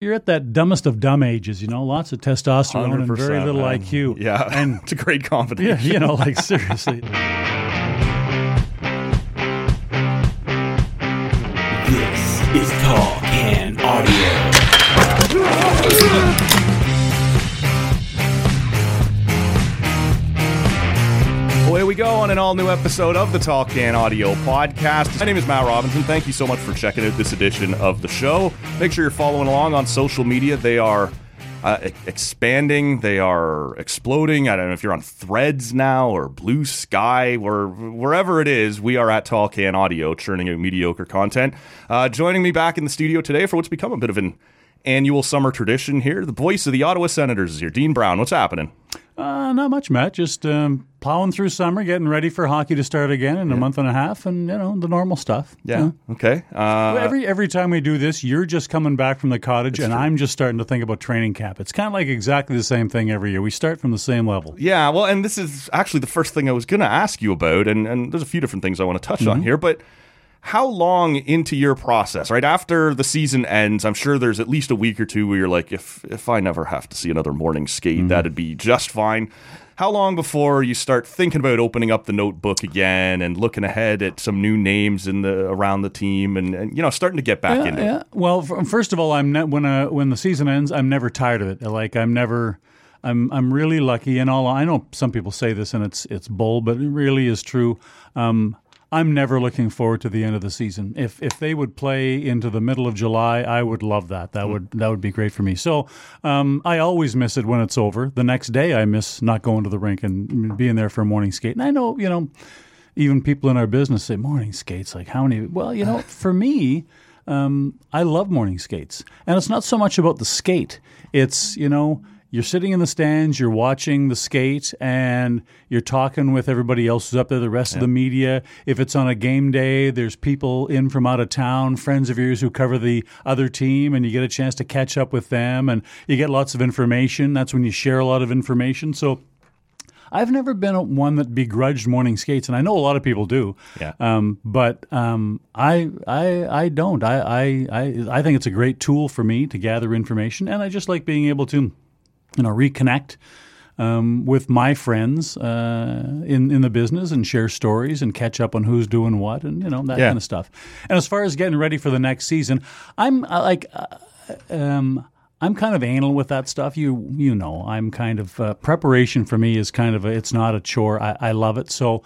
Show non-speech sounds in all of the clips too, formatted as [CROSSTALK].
You're at that dumbest of dumb ages, you know, lots of testosterone and very little. IQ. Yeah, And [LAUGHS] it's a great combination. yeah, you know, like seriously. All new episode of the Tall Can Audio Podcast. My name is Matt Robinson. Thank you so much for checking out this edition of the show. Make sure you're following along on social media. They are uh, expanding, they are exploding. I don't know if you're on Threads now or Blue Sky or wherever it is. We are at Tall Can Audio, churning out mediocre content. Uh, joining me back in the studio today for what's become a bit of an annual summer tradition here. The voice of the Ottawa Senators is here. Dean Brown, what's happening? Uh, not much, Matt. Just um, plowing through summer, getting ready for hockey to start again in a month and a half, and you know the normal stuff. Yeah. Okay. Uh, every every time we do this, you're just coming back from the cottage, and I'm just starting to think about training camp. It's kind of like exactly the same thing every year. We start from the same level. Yeah, well, and this is actually the first thing I was going to ask you about, and, and there's a few different things I want to touch on here, but how long into your process, right? After the season ends, I'm sure there's at least a week or two where you're like, if if I never have to see another morning skate, that'd be just fine. How long before you start thinking about opening up the notebook again and looking ahead at some new names in the around the team and, and you know starting to get back Yeah, into yeah. it? Well, first of all, I'm ne- when uh, when the season ends, I'm never tired of it. Like I'm never. I'm I'm really lucky, and all I know. Some people say this, and it's it's bull, but it really is true. Um, I'm never looking forward to the end of the season. If if they would play into the middle of July, I would love that. That would that would be great for me. So um, I always miss it when it's over. The next day, I miss not going to the rink and being there for a morning skate. And I know, you know, even people in our business say morning skates. Like how many? Well, you know, [LAUGHS] for me, um, I love morning skates, and it's not so much about the skate. It's you know. You're sitting in the stands, you're watching the skate, and you're talking with everybody else who's up there, the rest of the media. If it's on a game day, there's people in from out of town, friends of yours who cover the other team, and you get a chance to catch up with them, and you get lots of information. That's when you share a lot of information. So I've never been one that begrudged morning skates, and I know a lot of people do. Yeah. Um, but um, I, I, I don't. I, I, I think it's a great tool for me to gather information, and I just like being able to, you know, reconnect. Um, with my friends uh, in in the business and share stories and catch up on who's doing what and you know that Yeah. kind of stuff. And as far as getting ready for the next season, I'm uh, like uh, um, I'm kind of anal with that stuff. You you know, I'm kind of uh, preparation for me is kind of a, it's not a chore. I, I love it. So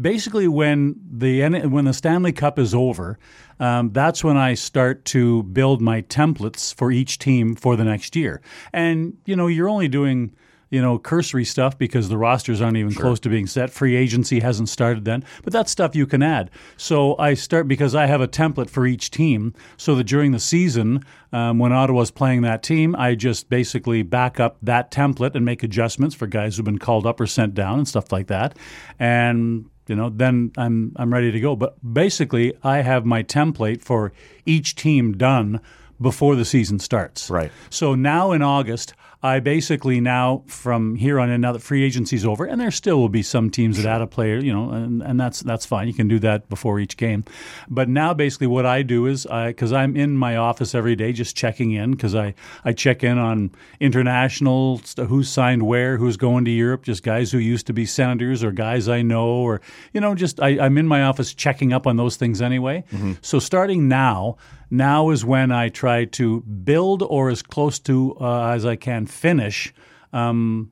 basically, when the when the Stanley Cup is over, um, that's when I start to build my templates for each team for the next year. And you know, you're only doing you know, cursory stuff because the rosters aren't even close to being set. Free agency hasn't started then, but that's stuff you can add. So I start because I have a template for each team, so that during the season, um, when Ottawa's playing that team, I just basically back up that template and make adjustments for guys who've been called up or sent down and stuff like that, and you know, then I'm I'm ready to go. But basically, I have my template for each team done before the season starts. Right. So now in August, I basically now from here on in, now that free agency's over, and there still will be some teams that add a player, you know, and, and that's that's fine. You can do that before each game. But now basically what I do is I because I'm in my office every day just checking in because I I check in on international who's signed where, who's going to Europe, just guys who used to be senators or guys I know or you know just I, I'm in my office checking up on those things anyway. So starting now. Now is when I try to build or as close to uh, as I can finish um,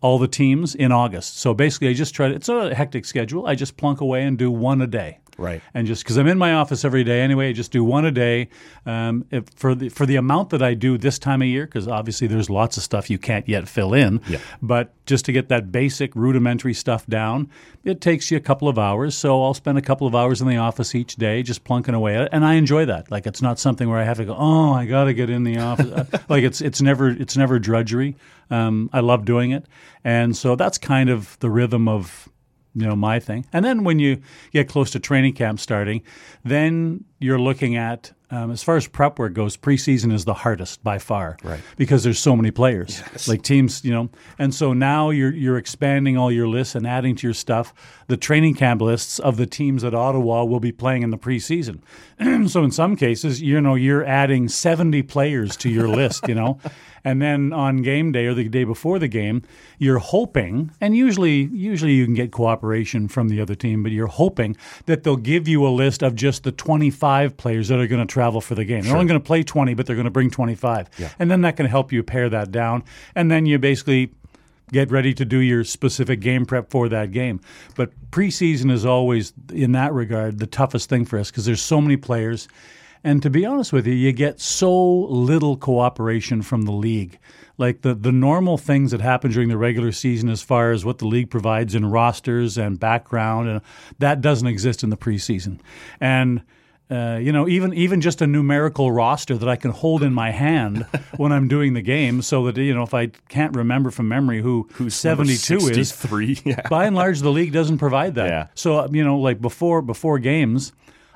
all the teams in August. So basically, I just try to, it's a hectic schedule. I just plunk away and do one a day. Right. And just because I'm in my office every day anyway, I just do one a day. Um, if, for the for the amount that I do this time of year, because obviously there's lots of stuff you can't yet fill in. Yeah. But just to get that basic rudimentary stuff down, it takes you a couple of hours. So I'll spend a couple of hours in the office each day, just plunking away at it, and I enjoy that. Like it's not something where I have to go, oh, I got to get in the office. [LAUGHS] like it's it's never it's never drudgery. Um, I love doing it, and so that's kind of the rhythm of you know my thing. And then when you get close to training camp starting then you're looking at um, as far as prep work goes, preseason is the hardest by far, Right. Because there's so many players, like teams, you know, and so now you're you're expanding all your lists and adding to your stuff. The training camp lists of the teams at Ottawa will be playing in the preseason. [CLEARS THROAT] so in some cases, you know, you're adding 70 players to your list, you know, [LAUGHS] and then on game day or the day before the game, you're hoping, and usually usually you can get cooperation from the other team, but you're hoping that they'll give you a list of just the 25 players that are going to travel for the game. They're only going to play 20, but they're going to bring 25. And then that can help you pare that down. And then you basically get ready to do your specific game prep for that game. But preseason is always, in that regard, the toughest thing for us because there's so many players. And to be honest with you, you get so little cooperation from the league. Like the, the normal things that happen during the regular season, as far as what the league provides in rosters and background, and that doesn't exist in the preseason. And uh, you know, even even just a numerical roster that I can hold in my hand [LAUGHS] when I'm doing the game, so that you know, if I can't remember from memory who Who's 72 is, three? [LAUGHS] Yeah. by and large, the league doesn't provide that. Yeah. So uh, you know, like before before games,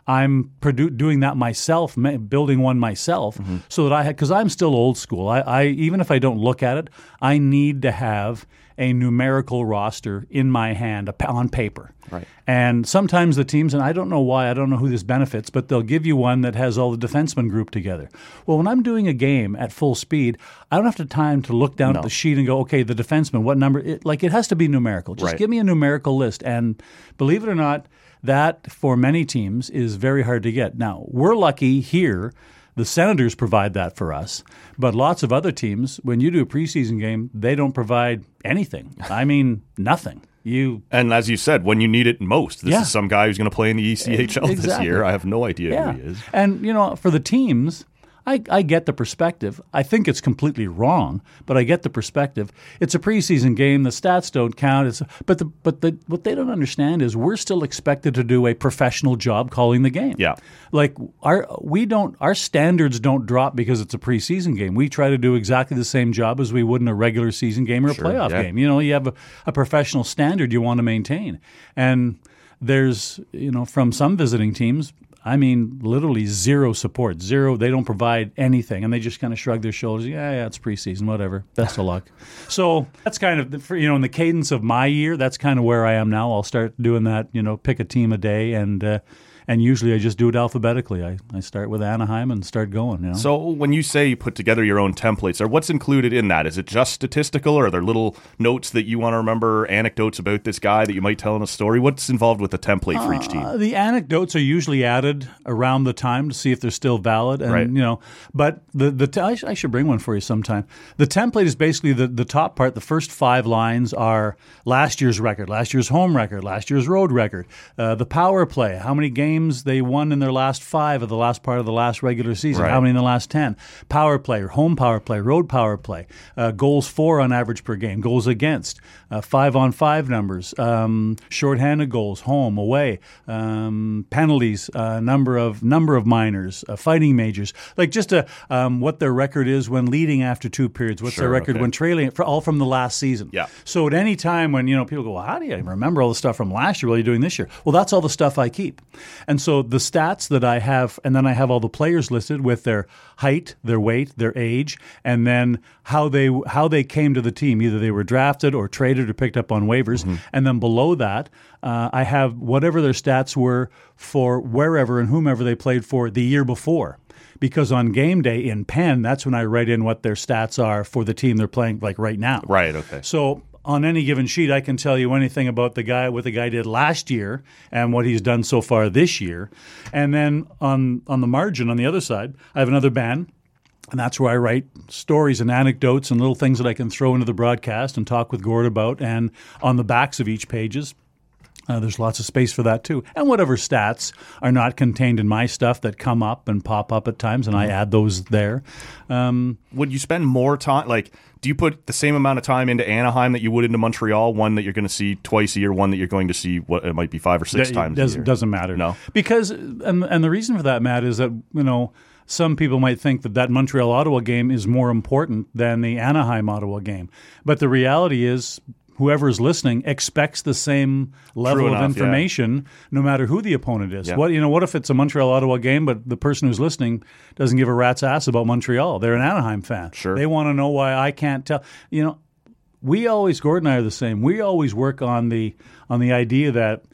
I'm produ- doing that myself, ma- building one myself, Mm-hmm. so that I because I'm still old school. I, I even if I don't look at it, I need to have a numerical roster in my hand on paper. Right. And sometimes the teams, and I don't know why, I don't know who this benefits, but they'll give you one that has all the defensemen grouped together. Well, when I'm doing a game at full speed, I don't have the time to look down No. at the sheet and go, okay, the defenseman, what number? It, like it has to be numerical. Just Right. give me a numerical list. And believe it or not, that for many teams is very hard to get. Now, we're lucky here. The Senators provide that for us, but lots of other teams, when you do a preseason game, they don't provide anything. I [LAUGHS] mean, nothing. You And as you said, when you need it most, this Yeah. is some guy who's going to play in the ECHL this year. I have no idea Yeah. who he is. And, you know, for the teams, I, I get the perspective. I think it's completely wrong, but I get the perspective. It's a preseason game. The stats don't count. It's, but the, but the, what they don't understand is we're still expected to do a professional job calling the game. Yeah. Like our we don't our standards don't drop because it's a preseason game. We try to do exactly the same job as we would in a regular season game or a playoff yeah. game. You know, you have a, a professional standard you want to maintain. And there's, you know, from some visiting teams, I mean, literally zero support, zero. They don't provide anything, and they just kind of shrug their shoulders. Yeah, yeah, it's preseason, whatever. Best of luck. So that's kind of, the- you know, in the cadence of my year, that's kind of where I am now. I'll start doing that. You know, pick a team a day, and uh, and usually I just do it alphabetically. I, I start with Anaheim and start going. You know. So when you say you put together your own templates, or what's included in that? Is it just statistical, or are there little notes that you want to remember, anecdotes about this guy that you might tell in a story? What's involved with the template for each team? Uh, the anecdotes are usually added around the time to see if they're still valid, and Right. you know. But the the t- I, sh- I should bring one for you sometime. The template is basically the the top part. The first five lines are last year's record, last year's home record, last year's road record, uh, the power play, how many games they won in their last five of the last part of the last regular season, Right. how many in the last ten, power play, or home power play, road power play, uh, goals for on average per game, goals against, uh, five on five numbers, um, shorthanded goals, home, away, um, penalties, uh, number of number of minors, uh, fighting majors, like just a um, what their record is when leading after two periods, what's their record okay. when trailing, for, all from the last season. Yeah. So at any time when you know people go, well, how do you remember all the stuff from last year? What are you doing this year? Well, that's all the stuff I keep, and so the stats that I have, and then I have all the players listed with their height, their weight, their age, and then how they how they came to the team. Either they were drafted or traded or picked up on waivers, and then below that, uh, I have whatever their stats were for wherever and whomever they played for the year before. Because on game day in pen, that's when I write in what their stats are for the team they're playing, like right now. Right. Okay. So on any given sheet, I can tell you anything about the guy, what the guy did last year, and what he's done so far this year. And then on on the margin, on the other side, I have another band. And that's where I write stories and anecdotes and little things that I can throw into the broadcast and talk with Gord about. And on the backs of each pages, uh, there's lots of space for that too. And whatever stats are not contained in my stuff that come up and pop up at times, and I add those there. Um, Would you spend more time? Like, do you put the same amount of time into Anaheim that you would into Montreal? One that you're going to see twice a year, one that you're going to see what it might be five or six It times doesn't, year. doesn't matter. No. because and and the reason for that, Matt, is that you know some people might think that that Montreal Ottawa game is more important than the Anaheim Ottawa game, but the reality is. Whoever is listening expects the same level enough, of information no matter who the opponent is. Yeah. What you know, what if it's a Montreal Ottawa game, but the person who's listening doesn't give a rat's ass about Montreal? They're an Anaheim fan. Sure. They want to know why I can't tell. You know, we always Gordon and I are the same. We always work on the on the idea that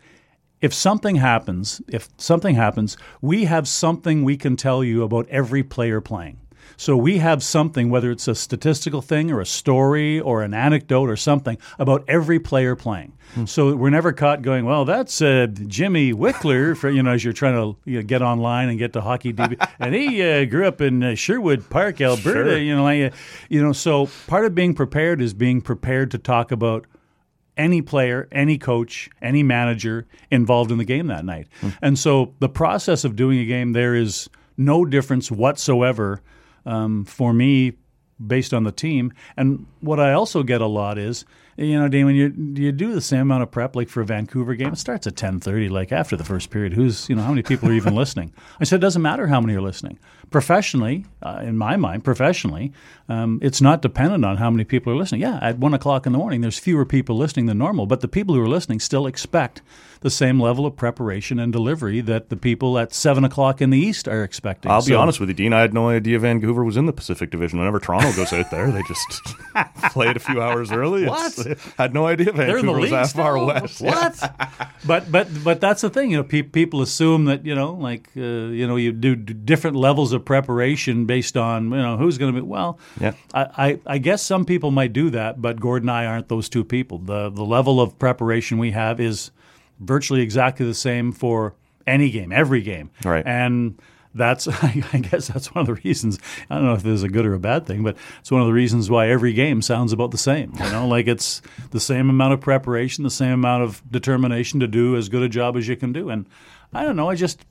if something happens, if something happens, we have something we can tell you about every player playing. So we have something, whether it's a statistical thing or a story or an anecdote or something about every player playing. So we're never caught going, well, that's uh, Jimmy Wickler, for, you know, as you're trying to you know, get online and get to hockey DB, [LAUGHS] and he uh, grew up in uh, Sherwood Park, Alberta. Sure. You know, like, uh, you know. So part of being prepared is being prepared to talk about any player, any coach, any manager involved in the game that night. And so the process of doing a game there is no difference whatsoever um, for me based on the team. And what I also get a lot is, you know, Damon, you you do the same amount of prep like for a Vancouver game. It starts at ten thirty, like after the first period. Who's you know how many people are even [LAUGHS] listening? I said it doesn't matter how many are listening. Professionally, uh, in my mind, professionally, um, it's not dependent on how many people are listening. Yeah, at one o'clock in the morning, there's fewer people listening than normal, but the people who are listening still expect the same level of preparation and delivery that the people at seven o'clock in the east are expecting. I'll be honest with you, Dean. I had no idea Vancouver was in the Pacific Division. Whenever Toronto goes out there, they just [LAUGHS] play it a few hours early. It's- What? had no idea They're in the was that far west. What? but but but that's the thing. You know, pe- people assume that you know, like uh, you know, you do d- different levels of preparation based on you know who's going to be. Well, Yeah. I, I I guess some people might do that, but Gordon and I aren't those two people. the The level of preparation we have is virtually exactly the same for any game, every game, Right. and that's [LAUGHS] I guess that's one of the reasons. I don't know if this is a good or a bad thing, but it's one of the reasons why every game sounds about the same. You know, [LAUGHS] like it's the same amount of preparation, the same amount of determination to do as good a job as you can do. And I don't know, I just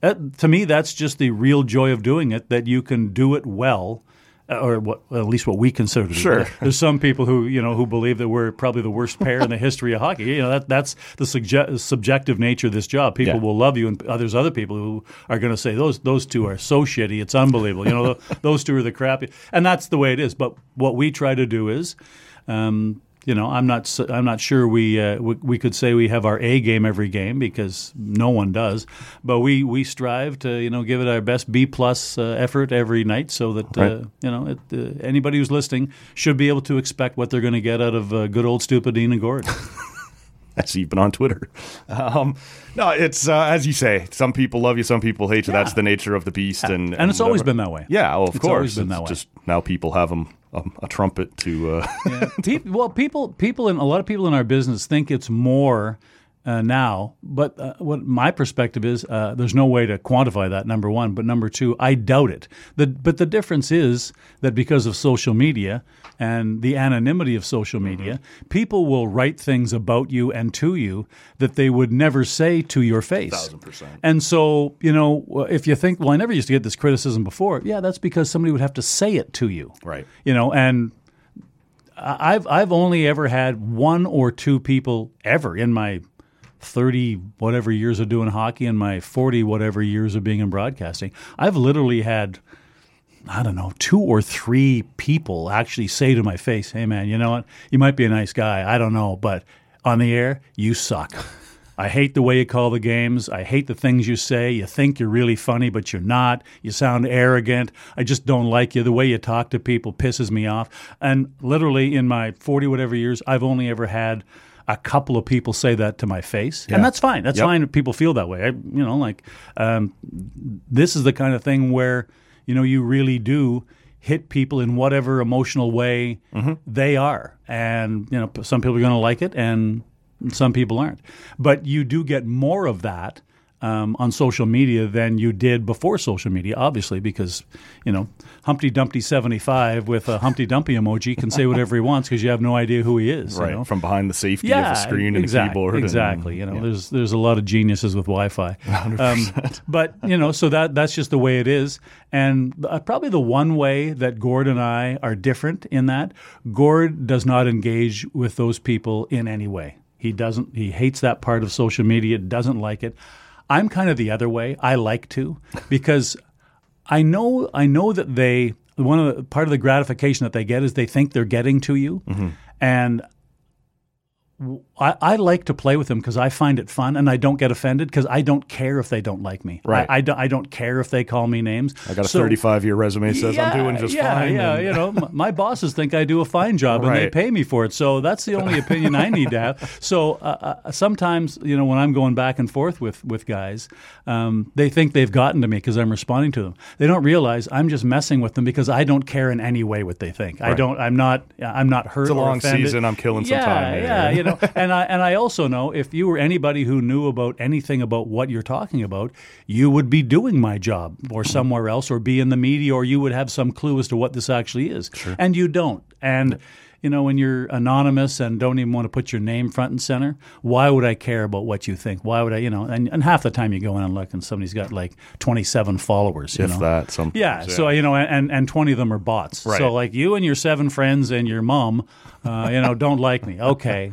that, to me that's just the real joy of doing it that you can do it well. Uh, Or what, well, at least what we consider. To be. Sure. [LAUGHS] There's some people who you know who believe that we're probably the worst pair in the history of hockey. You know that that's the subje- subjective nature of this job. People Yeah. will love you, and others other people who are going to say those those two are so shitty. It's unbelievable. You know, [LAUGHS] those two are the crappy, and that's the way it is. But what we try to do is. Um, you know, I'm not. I'm not sure we, uh, we we could say we have our A game every game because no one does. But we, we strive to you know give it our best B plus uh, effort every night, so that Right. uh, you know it, uh, anybody who's listening should be able to expect what they're going to get out of uh, good old stupid Dean and Gord. As you've been on Twitter. Um, no, it's uh, as you say. Some people love you, some people hate you. That's the nature of the beast, and and it's always been that way. Yeah, oh, of It's course. always been that way. Just now, people have 'em, um, a trumpet to. Uh, yeah. [LAUGHS] Pe- well, people, people, and a lot of people in our business think it's more uh, now. But uh, what my perspective is, uh, there's no way to quantify that. Number one, but number two, I doubt it. The, but the difference is that because of social media and the anonymity of social media, people will write things about you and to you that they would never say to your face. Thousand percent. And so, you know, if you think, well, I never used to get this criticism before. Yeah, that's because somebody would have to say it to you right. you know and i've i've only ever had one or two people ever in my 30 whatever years of doing hockey and my 40 whatever years of being in broadcasting i've literally had I don't know, two or three people actually say to my face, "Hey, man, you know what? You might be a nice guy. I don't know, but on the air, you suck. I hate the way you call the games. I hate the things you say. You think you're really funny, but you're not. You sound arrogant. I just don't like you. The way you talk to people pisses me off." And literally, in my forty whatever years, I've only ever had a couple of people say that to my face, Yeah. and that's fine. That's Yep. fine. if People feel that way. I, you know, like um, this is the kind of thing where you know you really do hit people in whatever emotional way they are and you know some people are going to like it and some people aren't but you do get more of that um, on social media than you did before social media obviously because you know humpty dumpty 75 with a humpty dumpty emoji can say whatever he wants because you have no idea who he is you Right. know? From behind the safety yeah, of the screen and exact- the keyboard. and- Exactly. you know, there's there's a lot of geniuses with Wi-Fi. [LAUGHS] Um, but you know, so that that's just the way it is. And uh, probably the one way that Gord and I are different in that Gord does not engage with those people in any way. He doesn't. He hates that part of social media. Doesn't like it. I'm kind of the other way. I like to because I know I know that they one of the part of the gratification that they get is they think they're getting to you, mm-hmm. and I, I like to play with them because I find it fun and I don't get offended because I don't care if they don't like me. Right. I, I, don't, I don't care if they call me names. I got a So- 35 year resume says I'm doing just yeah, fine. Yeah, and- you know, my bosses think I do a fine job and they pay me for it. So that's the only opinion I need to have. So uh, uh, sometimes, you know, when I'm going back and forth with with guys, um, they think they've gotten to me because I'm responding to them. They don't realize I'm just messing with them because I don't care in any way what they think. I don't, I'm not. I'm not hurt. It's a long offended. season. I'm killing some yeah, time here. Yeah, you know, and I and I also know if you were anybody who knew about anything about what you're talking about, you would be doing my job or mm-hmm. somewhere else, or be in the media, or you would have some clue as to what this actually is, and you don't. And you know, when you're anonymous and don't even want to put your name front and center, why would I care about what you think? Why would I, you know? And, and half the time you go in and look, and somebody's got like 27 followers. You If know? that, sometimes. Yeah, so you know, and and twenty of them are bots. Right. So like you and your seven friends and your mom, uh, you know, don't like me. Okay,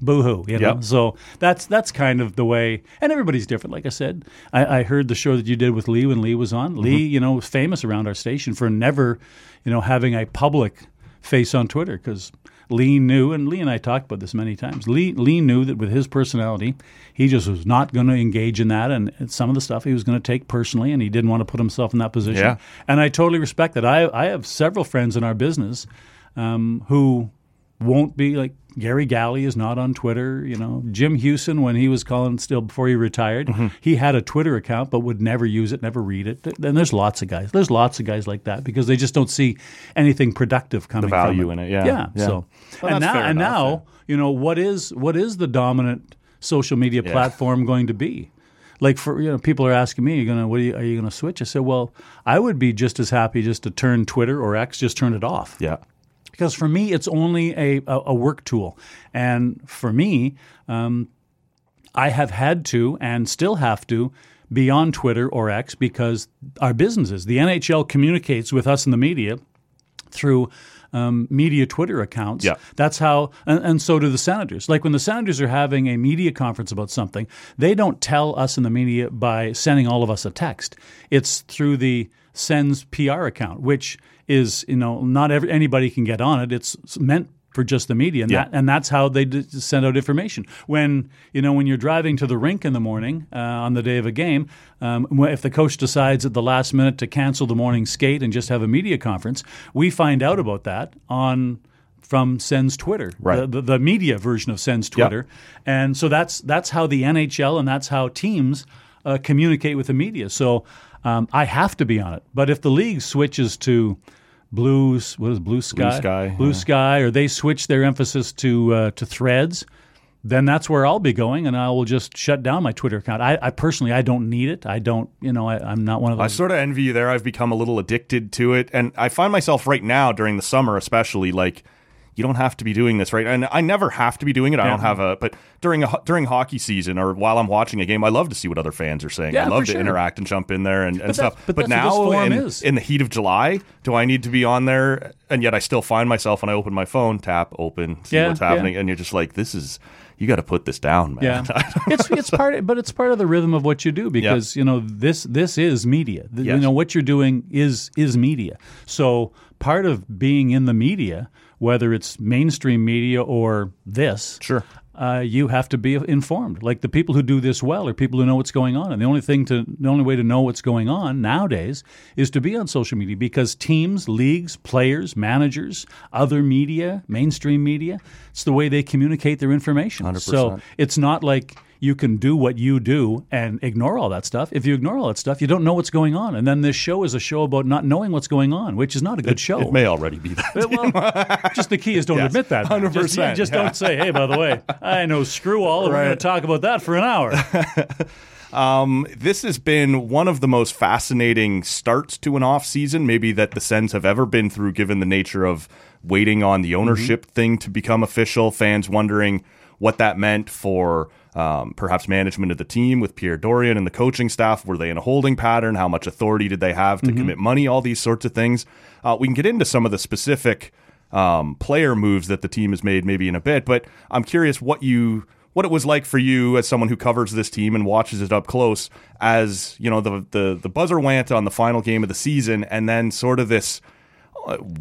boo hoo. You know. Yep. So that's that's kind of the way, and everybody's different. Like I said, I, I heard the show that you did with Lee when Lee was on. Lee, Mm-hmm. you know, was famous around our station for never, you know, having a public face on Twitter because. Lee knew, and Lee and I talked about this many times. Lee Lee knew that with his personality, he just was not going to engage in that, and some of the stuff he was going to take personally, and he didn't want to put himself in that position. Yeah. And I totally respect that. I I have several friends in our business um, who won't be like Garry Galley is not on Twitter. You know, Jim Hughson when he was calling still before he retired, Mm-hmm. he had a Twitter account but would never use it, never read it. And there's lots of guys. There's lots of guys like that because they just don't see anything productive coming. from value in it, yeah. yeah. Yeah. So Well, and now and enough, now you know what is what is the dominant social media Yeah. platform going to be? Like for you know, people are asking me, "You're gonna what are you, are you gonna switch?" I said, "Well, I would be just as happy just to turn Twitter or X, just turn it off." Yeah. Because for me it's only a, a, a work tool and for me um, i have had to and still have to be on twitter or x because our businesses the nhl communicates with us in the media through um, media Twitter accounts. Yeah. That's how, and, and so do the senators. Like when the senators are having a media conference about something, they don't tell us in the media by sending all of us a text. It's through the Sens PR account, which is, you know, not every, anybody can get on it. It's meant for just the media, and, Yeah. that, and that's how they d- send out information. When you know when you're driving to the rink in the morning uh, on the day of a game, um, if the coach decides at the last minute to cancel the morning skate and just have a media conference, we find out about that on from Sens Twitter, Right. the, the, the media version of Sens Twitter, and so that's that's how the NHL and that's how teams uh, communicate with the media. So um, I have to be on it, but if the league switches to Blues, what is Blue Sky? Sky, Blue yeah. Sky, or they switch their emphasis to uh, to Threads, then that's where I'll be going, and I will just shut down my Twitter account. I, I personally, I don't need it. I don't, you know, I, I'm not one of those. I sort of envy you there. I've become a little addicted to it, and I find myself right now during the summer, especially like you don't have to be doing this, right? And I never have to be doing it. I don't have a, but during a during hockey season or while I'm watching a game, I love to see what other fans are saying. Yeah, I love to sure. interact and jump in there and, and that's- stuff. but what now in, in the heat of July, do I need to be on there? And yet I still find myself when I open my phone, tap, open, see Yeah, what's yeah. happening, and you're just like, this is. You got to put this down, man. Yeah, [LAUGHS] it's it's part, of, but it's part of the rhythm of what you do because you know this this is media. Th- You know what you're doing is is media. So part of being in the media, whether it's mainstream media or this, Sure. uh, you have to be informed. Like the people who do this well are people who know what's going on, and the only thing to the only way to know what's going on nowadays is to be on social media because teams, leagues, players, managers, other media, mainstream media, it's the way they communicate their information. So 100%. it's not like you can do what you do and ignore all that stuff. If you ignore all that stuff, you don't know what's going on. And then this show is a show about not knowing what's going on, which is not a good show. It may already be that. Well, [LAUGHS] just the key is don't Yes, admit that. 100%, Just, yeah, just yeah. don't say, "Hey, by the way, I know screw all, and we're going to talk about that for an hour." [LAUGHS] this has been one of the most fascinating starts to an off season, maybe that the Sens have ever been through, given the nature of waiting on the ownership Mm-hmm. thing to become official. Fans wondering what that meant for um, perhaps management of the team with Pierre Dorion and the coaching staff. Were they in a holding pattern? How much authority did they have Mm-hmm. to commit money? All these sorts of things. Uh, we can get into some of the specific um, player moves that the team has made maybe in a bit, but I'm curious what you what it was like for you as someone who covers this team and watches it up close as you know the the the buzzer went on the final game of the season and then sort of this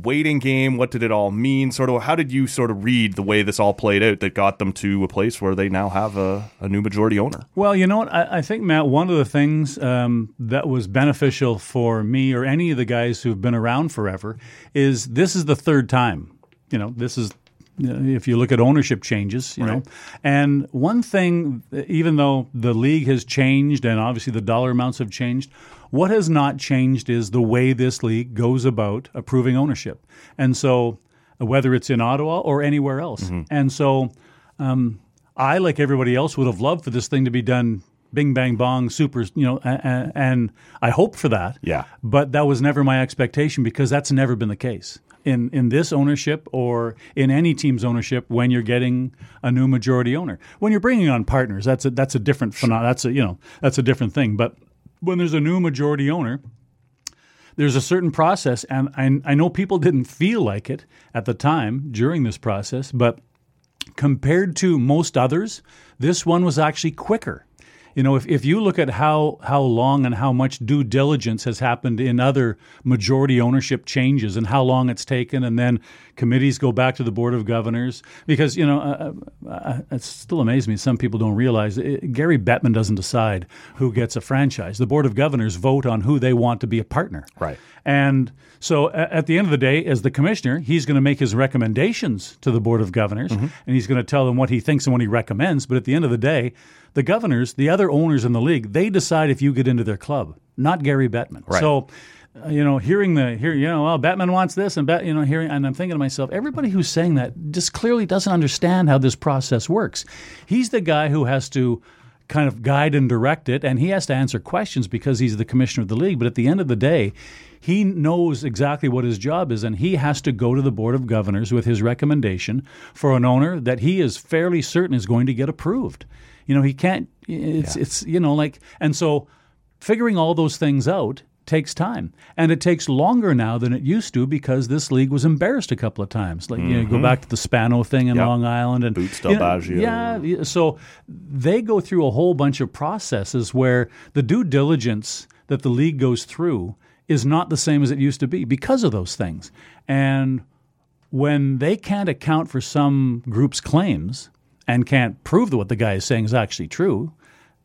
waiting game? What did it all mean? Sort of, how did you sort of read the way this all played out that got them to a place where they now have a, a new majority owner? Well, you know what? I, I think, Matt, one of the things um, that was beneficial for me or any of the guys who've been around forever is this is the third time. You know, this is if you look at ownership changes, you know, and one thing, even though the league has changed and obviously the dollar amounts have changed, what has not changed is the way this league goes about approving ownership. And so, whether it's in Ottawa or anywhere else, and so um, I, like everybody else, would have loved for this thing to be done. Bing bang bong, super, you know, and, and I hope for that. Yeah. But that was never my expectation because that's never been the case in in this ownership or in any team's ownership when you're getting a new majority owner. When you're bringing on partners, that's a that's a different phenomenon. That's a you know that's a different thing. But when there's a new majority owner, there's a certain process, and I, I know people didn't feel like it at the time during this process, but compared to most others, this one was actually quicker. You know, if, if you look at how, how long and how much due diligence has happened in other majority ownership changes and how long it's taken, and then committees go back to the Board of Governors, because, you know, uh, uh, it still amazes me. Some people don't realize it, Gary Bettman doesn't decide who gets a franchise. The Board of Governors vote on who they want to be a partner. Right. And so at the end of the day, as the commissioner, he's going to make his recommendations to the Board of Governors and he's going to tell them what he thinks and what he recommends. But at the end of the day, the governors, the other owners in the league, they decide if you get into their club, not Gary Bettman. Right. So, uh, you know, hearing the here, you know, well, Bettman wants this, and Bet, you know, hearing, and I'm thinking to myself, everybody who's saying that just clearly doesn't understand how this process works. He's the guy who has to kind of guide and direct it, and he has to answer questions because he's the commissioner of the league. But at the end of the day, he knows exactly what his job is, and he has to go to the board of governors with his recommendation for an owner that he is fairly certain is going to get approved. You know, he can't. It's it's you know like, and so figuring all those things out takes time. And it takes longer now than it used to because this league was embarrassed a couple of times. Like you know go mm-hmm. back to the spano thing in Yep. long island and Boots you know, yeah yeah, so they go through a whole bunch of processes where the due diligence that the league goes through is not the same as it used to be because of those things. And when they can't account for some group's claims and can't prove that what the guy is saying is actually true,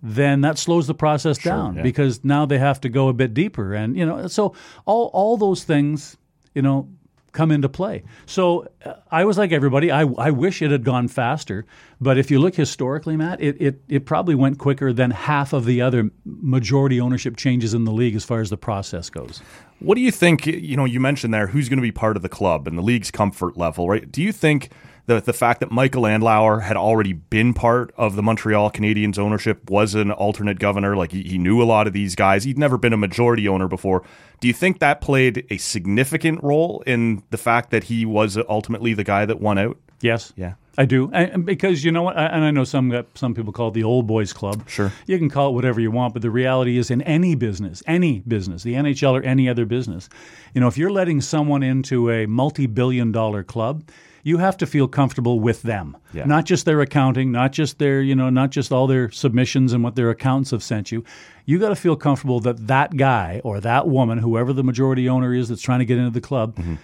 then that slows the process down yeah. because now they have to go a bit deeper. And, you know, so all, all those things, you know, come into play. So uh, I was like everybody. I, I wish it had gone faster. But if you look historically, Matt, it, it, it probably went quicker than half of the other majority ownership changes in the league as far as the process goes. What do you think? You know, you mentioned there who's going to be part of the club and the league's comfort level, right? Do you think that the fact that Michael Andlauer had already been part of the Montreal Canadiens ownership was an alternate governor, like he, he knew a lot of these guys, he'd never been a majority owner before. Do you think that played a significant role in the fact that he was ultimately the guy that won out? Yes. Yeah. I do, and and because you know what, and I know some some people call it the old boys club. Sure. you can call it whatever you want, but the reality is, in any business, any business, the NHL or any other business, you know, if you're letting someone into a multi-billion-dollar club, you have to feel comfortable with them, Yeah. not just their accounting, not just their, you know, not just all their submissions and what their accountants have sent you. You got to feel comfortable that that guy or that woman, whoever the majority owner is that's trying to get into the club, mm-hmm.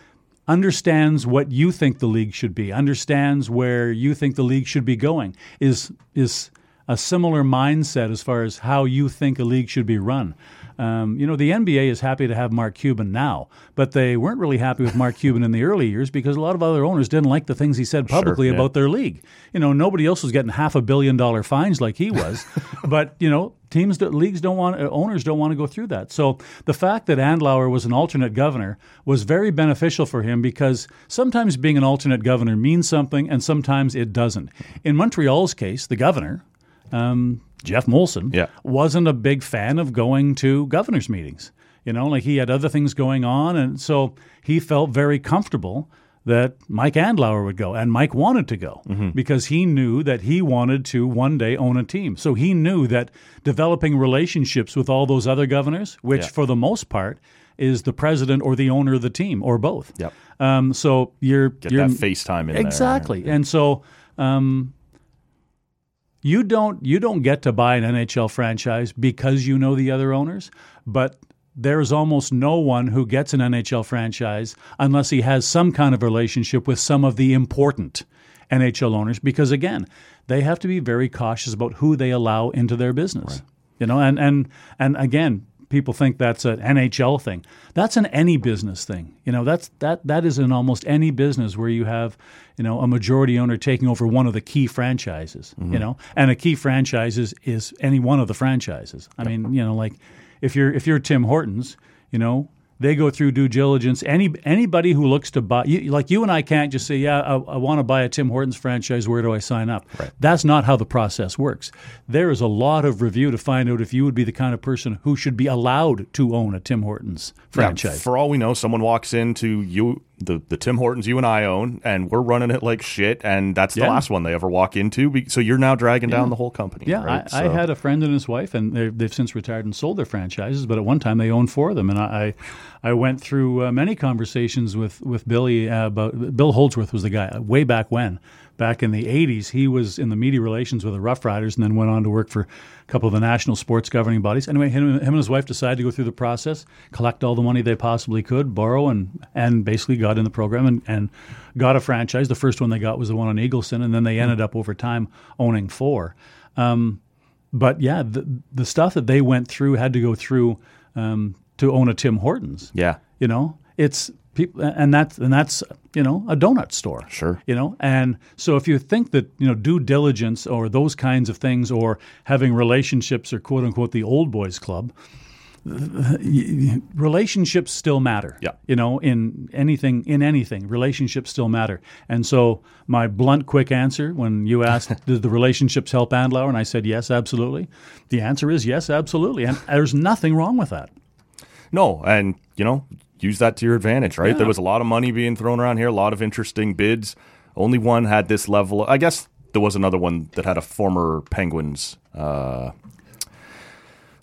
understands what you think the league should be, understands where you think the league should be going, is is a similar mindset as far as how you think a league should be run. Um, you know, the NBA is happy to have Mark Cuban now, but they weren't really happy with Mark Cuban in the early years because a lot of other owners didn't like the things he said publicly yeah. about their league. You know, nobody else was getting half a billion dollar fines like he was, [LAUGHS] but you know, teams, that leagues don't want, uh, owners don't want to go through that. So the fact that Andlauer was an alternate governor was very beneficial for him because sometimes being an alternate governor means something, and sometimes it doesn't. In Montreal's case, the governor. Um, Geoff Molson Yeah. wasn't a big fan of going to governors' meetings. You know, like he had other things going on, and so he felt very comfortable that Mike Andlauer would go, and Mike wanted to go because he knew that he wanted to one day own a team. So he knew that developing relationships with all those other governors, which Yeah. for the most part is the president or the owner of the team or both. Yep. Um, so you're Get you're that FaceTime in there. exactly, and so um, you don't you don't get to buy an NHL franchise because you know the other owners, but there is almost no one who gets an NHL franchise unless he has some kind of relationship with some of the important NHL owners because again, they have to be very cautious about who they allow into their business. You know, and and and again, people think that's an NHL thing. That's an any business thing. You know, that's that that is in almost any business where you have, you know, a majority owner taking over one of the key franchises. You mm-hmm. know, and a key franchise is, is any one of the franchises. I mean, you know, like if you're if you're Tim Hortons, you know. They go through due diligence. Any anybody who looks to buy, you, like you and I, can't just say, "Yeah, I, I want to buy a Tim Hortons franchise. Where do I sign up?" Right. That's not how the process works. There is a lot of review to find out if you would be the kind of person who should be allowed to own a Tim Hortons Yeah, franchise. for all we know, someone walks into you the the Tim Hortons you and I own, and we're running it like shit, and that's the Yeah. last one they ever walk into. So you're now dragging down the whole company. Yeah, right? I, I had a friend and his wife, and they've, they've since retired and sold their franchises. But at one time, they owned four of them, and I, I, I went through uh, many conversations with with Billy uh, about Bill Holdsworth was the guy uh, way back when, back in the '80s. He was in the media relations with the Rough Riders, and then went on to work for a couple of the national sports governing bodies. Anyway, him, him and his wife decided to go through the process, collect all the money they possibly could, borrow, and and basically got in the program and, and got a franchise. The first one they got was the one on Eagleson, and then they ended up over time owning four. Um, but yeah, the the stuff that they went through had to go through um, to own a Tim Hortons. Yeah. You know, it's people, and that's and that's you know a donut store. Sure. You know, and so if you think that you know due diligence or those kinds of things or having relationships or quote unquote the old boys club, relationships still matter. Yeah. You know, in anything, in anything, relationships still matter. And so, my blunt, quick answer when you asked, [LAUGHS] did the relationships help Andlauer? And I said, yes, absolutely. The answer is yes, absolutely. And there's nothing wrong with that. No, and you know, use that to your advantage, right? Yeah. There was a lot of money being thrown around here, a lot of interesting bids. Only one had this level. I guess there was another one that had a former Penguins. Uh,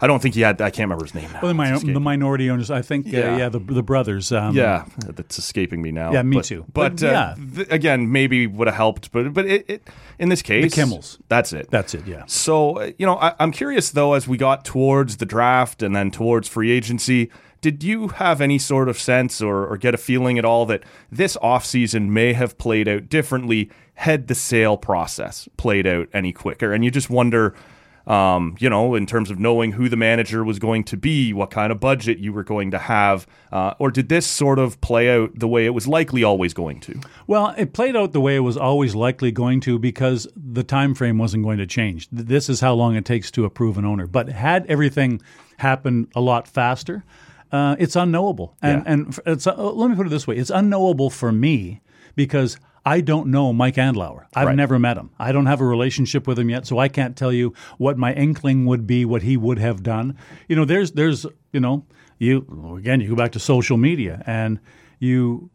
I don't think he had. I can't remember his name. Now. Well, the, mi- It's escaping the minority owners, I think, yeah, Yeah. uh, yeah the, the brothers. Um, Yeah, that's escaping me now. Yeah, me But- too. But, But, uh, yeah. th- again, maybe would have helped. But but it, it in this case, the Kimmels. That's it. That's it, yeah. So, uh, you know, I, I'm curious though, as we got towards the draft and then towards free agency, did you have any sort of sense or, or get a feeling at all that this offseason may have played out differently had the sale process played out any quicker? And you just wonder, um, you know, in terms of knowing who the manager was going to be, what kind of budget you were going to have, uh, or did this sort of play out the way it was likely always going to? Well, it played out the way it was always likely going to because the time frame wasn't going to change. This is how long it takes to approve an owner. But had everything happened a lot faster, uh, it's unknowable. And Yeah. and it's, uh, let me put it this way: it's unknowable for me because I don't know Mike Andlauer. I've Right. never met him. I don't have a relationship with him yet, so I can't tell you what my inkling would be, what he would have done. You know, there's there's you know you again you go back to social media and you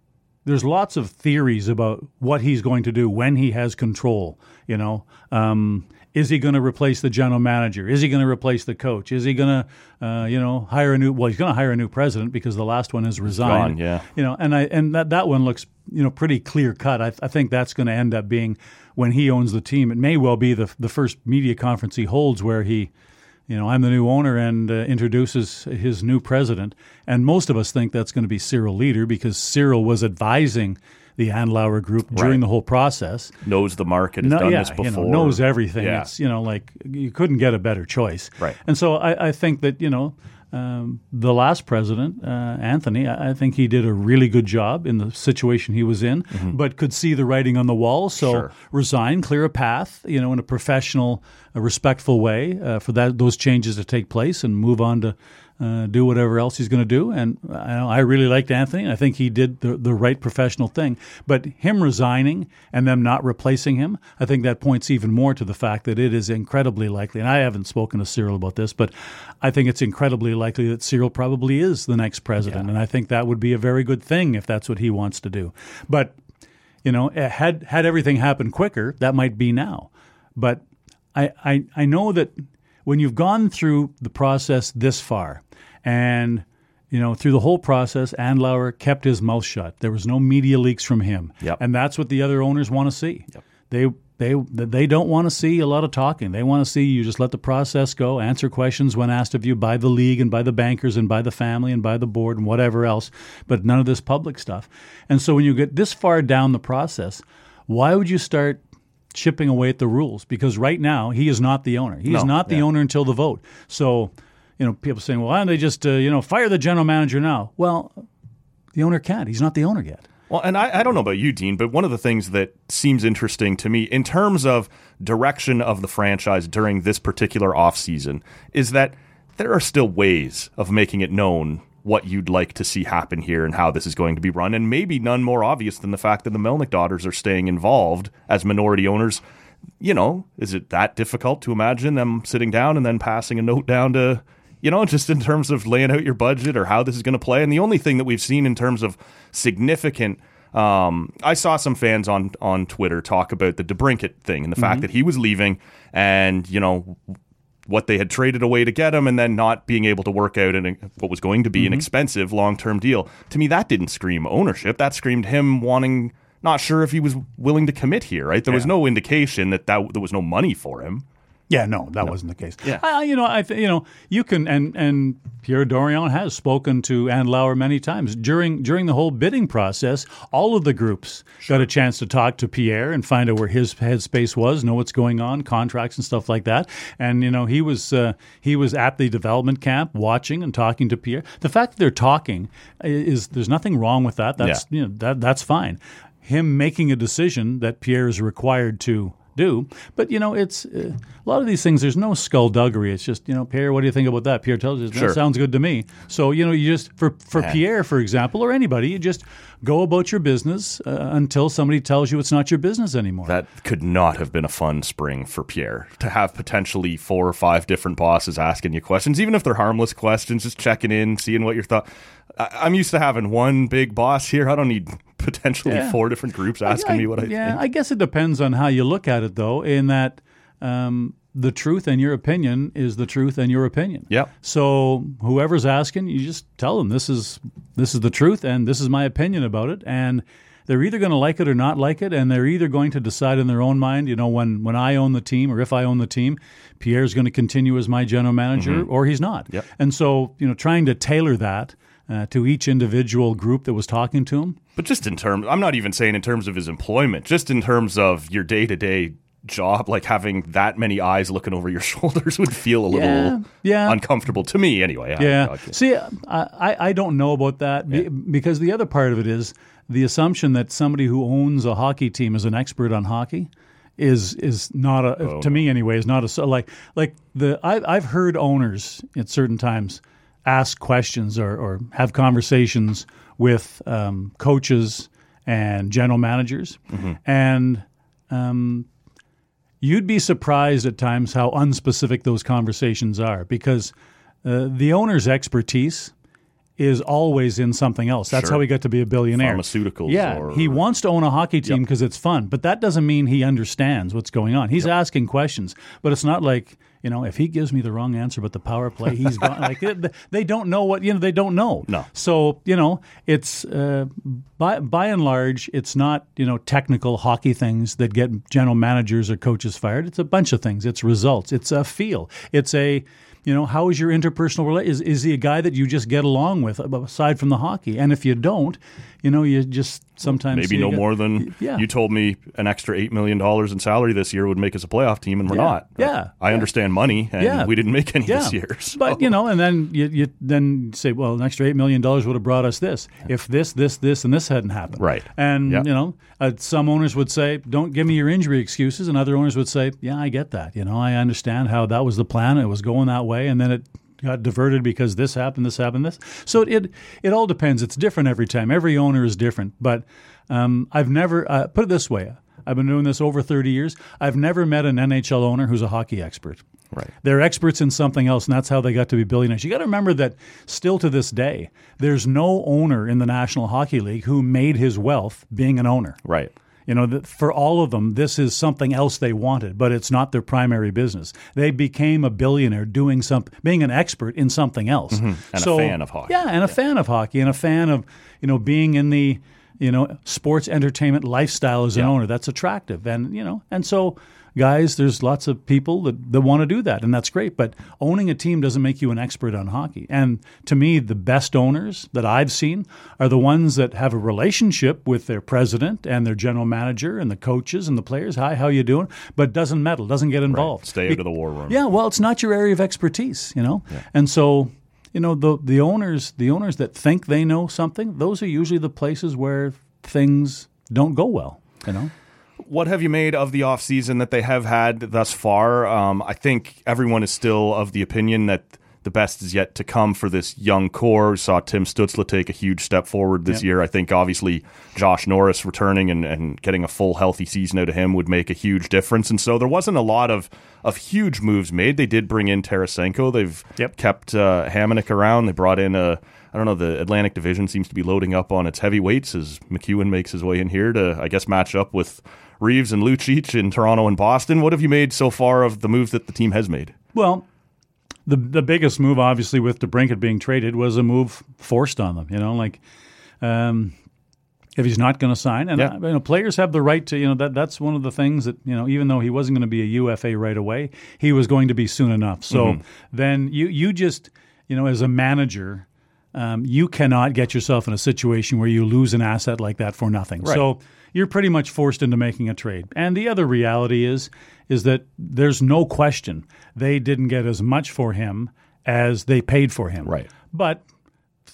there's lots of theories about what he's going to do when he has control. You know, um, is he going to replace the general manager? Is he going to replace the coach? Is he going to, uh, you know, hire a new? Well, he's going to hire a new president because the last one has resigned. gone, yeah. You know, and I and that that one looks you know pretty clear cut. I, I think that's going to end up being when he owns the team. It may well be the the first media conference he holds where he you know, I'm the new owner and uh, introduces his new president. And most of us think that's going to be Cyril Leeder because Cyril was advising the Andlauer group during Right. the whole process. Knows the market, has done yeah, this before, you know, knows everything. Yeah. It's, you know, like you couldn't get a better choice. Right. And so I, I think that, you know, um, the last president, uh, Anthony, I, I think he did a really good job in the situation he was in, but could see the writing on the wall. So Mm-hmm. Sure. resign, clear a path, you know, in a professional, a respectful way uh, for that those changes to take place, and move on to uh, do whatever else he's going to do. And I, know I really liked Anthony. I think he did the, the right professional thing. But him resigning and them not replacing him, I think that points even more to the fact that it is incredibly likely. And I haven't spoken to Cyril about this, but I think it's incredibly likely that Cyril probably is the next president. And I think that would be a very good thing if that's what he wants to do. But you know, eh, had had everything happened quicker, that might be now. But I, I, I know that when you've gone through the process this far, and you know through the whole process, Andlauer kept his mouth shut. There was no media leaks from him, Yep. and that's what the other owners want to see. They they they don't want to see a lot of talking. They want to see you just let the process go, answer questions when asked of you by the league and by the bankers and by the family and by the board and whatever else, but none of this public stuff. And so when you get this far down the process, why would you start chipping away at the rules? Because right now he is not the owner. He is No, not the yeah. owner until the vote. So, you know, people saying, "Well, why don't they just uh, you know fire the general manager now?" Well, the owner can't. He's not the owner yet. Well, and I, I don't know about you, Dean, but one of the things that seems interesting to me in terms of direction of the franchise during this particular offseason is that there are still ways of making it known what you'd like to see happen here and how this is going to be run, and maybe none more obvious than the fact that the Melnyk daughters are staying involved as minority owners. You know, is it that difficult to imagine them sitting down and then passing a note down to you know, [LAUGHS] just in terms of laying out your budget or how this is going to play. And the only thing that we've seen in terms of significant, um, I saw some fans on on Twitter talk about the DeBrincat thing and the fact that he was leaving, and you know what they had traded away to get him, and then not being able to work out in what was going to be an mm-hmm. expensive long term deal. To me, that didn't scream ownership. That screamed him wanting. Not sure if he was willing to commit here, right? There was no indication that, that there was no money for him. Yeah, no, that wasn't the case. Yeah. I, you know, I th- you know, you can and and Pierre Dorion has spoken to Andlauer many times during during the whole bidding process. All of the groups got a chance to talk to Pierre and find out where his headspace was, know what's going on, contracts and stuff like that. And you know, he was uh, he was at the development camp watching and talking to Pierre. The fact that they're talking is there's nothing wrong with that. That's you know that that's fine. Him making a decision that Pierre is required to do. But you know, it's uh, a lot of these things. There's no skullduggery. It's just you know, Pierre, what do you think about that? Pierre tells you Sure. that sounds good to me. So you know, you just for for Pierre, for example, or anybody, you just go about your business uh, until somebody tells you it's not your business anymore. That could not have been a fun spring for Pierre to have potentially four or five different bosses asking you questions, even if they're harmless questions, just checking in, seeing what your thought. I- I'm used to having one big boss here. I don't need potentially Yeah. four different groups asking me what I yeah, think. I guess it depends on how you look at it, though. In that um, the truth and your opinion is the truth and your opinion. Yep. So whoever's asking, you just tell them this is this is the truth and this is my opinion about it, and they're either going to like it or not like it, and they're either going to decide in their own mind. You know, when when I own the team or if I own the team, Pierre's going to continue as my general manager or he's not. Mm-hmm. Yep. And so you know, trying to tailor that. Uh, to each individual group that was talking to him, But just in terms, I'm not even saying in terms of his employment, just in terms of your day to day job, like having that many eyes looking over your [LAUGHS] shoulders would feel a little Yeah, yeah. uncomfortable to me anyway. I- Yeah. See, I, I don't know about that be- because the other part of it is the assumption that somebody who owns a hockey team is an expert on hockey is is not a Oh, to me anyway is not a like like the I, I've heard owners at certain times ask questions or, or have conversations with um, coaches and general managers Mm-hmm. and um, you'd be surprised at times how unspecific those conversations are because uh, the owner's expertise is always in something else. That's Sure. how he got to be a billionaire. Pharmaceuticals Yeah, or- he wants to own a hockey team because it's fun, but that doesn't mean he understands what's going on. He's asking questions, but it's not like you know if he gives me the wrong answer about the power play, he's gone. [LAUGHS] like it- they don't know what you know. They don't know. No. So you know it's uh, by by and large, it's not you know technical hockey things that get general managers or coaches fired. It's a bunch of things. It's results. It's a feel. It's a you know how is your interpersonal relation? Is is he a guy that you just get along with aside from the hockey? And if you don't, you know you just sometimes Maybe no get- more than Yeah. you told me an extra $8 million in salary this year would make us a playoff team, and we're Yeah. not. Yeah. I understand money, and Yeah. we didn't make any Yeah, this year. [LAUGHS] so- but you know, and then you, you then say, well, an extra eight million dollars would have brought us this if this, this, this, and this hadn't happened. Right. And Yeah. you know, uh, some owners would say, don't give me your injury excuses, and other owners would say, yeah, I get that. You know, I understand how that was the plan. It was going that way, and then it got diverted because this happened, this happened, this. So it it, it all depends. It's different every time. Every owner is different. But um, I've never uh, put it this way. I've been doing this over 30 years. I've never met an NHL owner who's a hockey expert. Right. They're experts in something else, and that's how they got to be billionaires. You got to remember that still to this day, there's no owner in the National Hockey League who made his wealth being an owner. right. You know, for all of them, this is something else they wanted, but it's not their primary business. They became a billionaire doing something, being an expert in something else, mm-hmm. And a fan of hockey. Yeah, and a fan of hockey, and a fan of you know being in the you know, sports entertainment lifestyle as an Yeah. owner. That's attractive, and you know, and so guys, there's lots of people that, that want to do that, and that's great. But owning a team doesn't make you an expert on hockey. And to me, the best owners that I've seen are the ones that have a relationship with their president and their general manager and the coaches and the players. Hi, how you doing? But doesn't meddle, doesn't get involved. Stay out of the war room. Yeah, well, it's not your area of expertise, you know, and so you know the the owners the owners that think they know something, those are usually the places where things don't go well, you know. What have you made of the offseason that they have had thus far? Um, I think everyone is still of the opinion that the best is yet to come for this young core. We saw Tim Stützle take a huge step forward this Yep. year. I think obviously Josh Norris returning and, and getting a full healthy season out of him would make a huge difference. And so there wasn't a lot of, of huge moves made. They did bring in Tarasenko. They've Yep. kept uh, Hamonic around. They brought in a I don't know. The Atlantic Division seems to be loading up on its heavyweights as MacEwen makes his way in here to, I guess, match up with Reaves and Lucic in Toronto and Boston. What have you made so far of the moves that the team has made? Well, the the biggest move, obviously, with DeBrincat being traded, was a move forced on them. You know, like um, if he's not going to sign, and Yeah. you know, players have the right to. You know, that that's one of the things that you know, even though he wasn't going to be a UFA right away, he was going to be soon enough. So Mm-hmm. then you you just you know, as a manager. Um, you cannot get yourself in a situation where you lose an asset like that for nothing. Right. So you're pretty much forced into making a trade. And the other reality is is that there's no question they didn't get as much for him as they paid for him. Right. But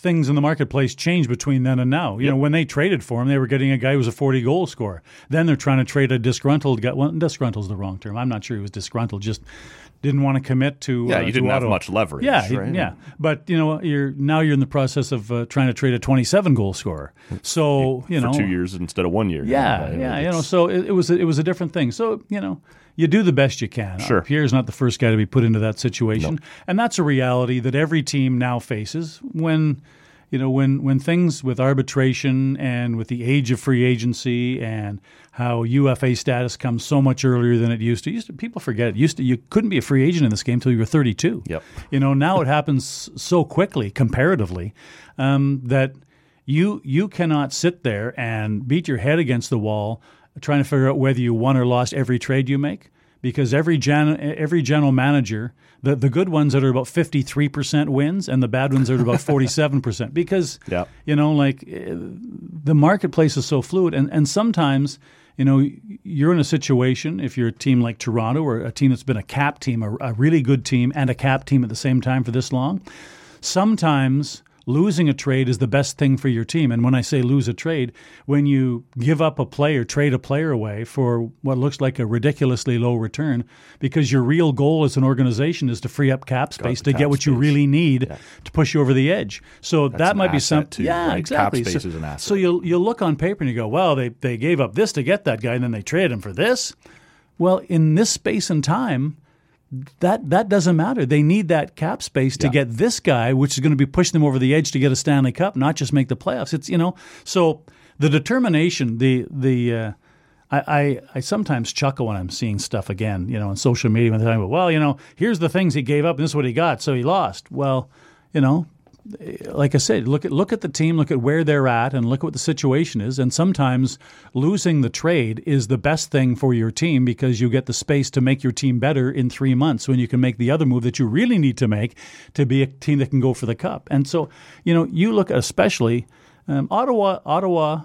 things in the marketplace change between then and now. You know, when they traded for him, they were getting a guy who was a 40 goal scorer. Then they're trying to trade a disgruntled guy. Well, disgruntled's the wrong term. I'm not sure he was disgruntled. Just didn't want to commit to. Yeah, uh, you didn't have much leverage, Yeah, right? yeah. But you know, you're now you're in the process of uh, trying to trade a 27 goal scorer. So [LAUGHS] you For know, two years instead of one year. yeah, yeah, you know. So it, it was a, it was a different thing. So you know, you do the best you can. Sure. Uh, Pierre's not the first guy to be put into that situation, and that's a reality that every team now faces when. You know, when, when things with arbitration and with the age of free agency and how UFA status comes so much earlier than it used to. Used to people forget it. Used to you couldn't be a free agent in this game until you were 32. Yep. You know, now it happens so quickly comparatively um, that you you cannot sit there and beat your head against the wall trying to figure out whether you won or lost every trade you make because every gen, every general manager the, the good ones that are about 53% wins and the bad ones that are about [LAUGHS] 47% because Yep. you know like eh, the marketplace is so fluid and and sometimes you know you're in a situation if you're a team like Toronto or a team that's been a cap team a, a really good team and a cap team at the same time for this long sometimes losing a trade is the best thing for your team. And when I say lose a trade, when you give up a player, trade a player away for what looks like a ridiculously low return, because your real goal as an organization is to free up cap space to cap get what you really need to push you over the edge. So that an might be something. yeah, right? exactly. Cap space so, is an asset. so you'll you'll look on paper and you go, well, they they gave up this to get that guy, and then they traded him for this. Well, in this space and time, that that doesn't matter. They need that cap space to Yeah. get this guy, which is going to be pushing them over the edge to get a Stanley Cup, not just make the playoffs. It's you know, so the determination, the the. Uh, I, I, I sometimes chuckle when I'm seeing stuff again, you know, on social media when they're talking about, well, you know, here's the things he gave up and this is what he got, so he lost. Well, you know, like I said, look at look at the team, look at where they're at, and look at what the situation is. And sometimes losing the trade is the best thing for your team because you get the space to make your team better in three months when you can make the other move that you really need to make to be a team that can go for the cup. And so, you know, you look especially um, Ottawa. Ottawa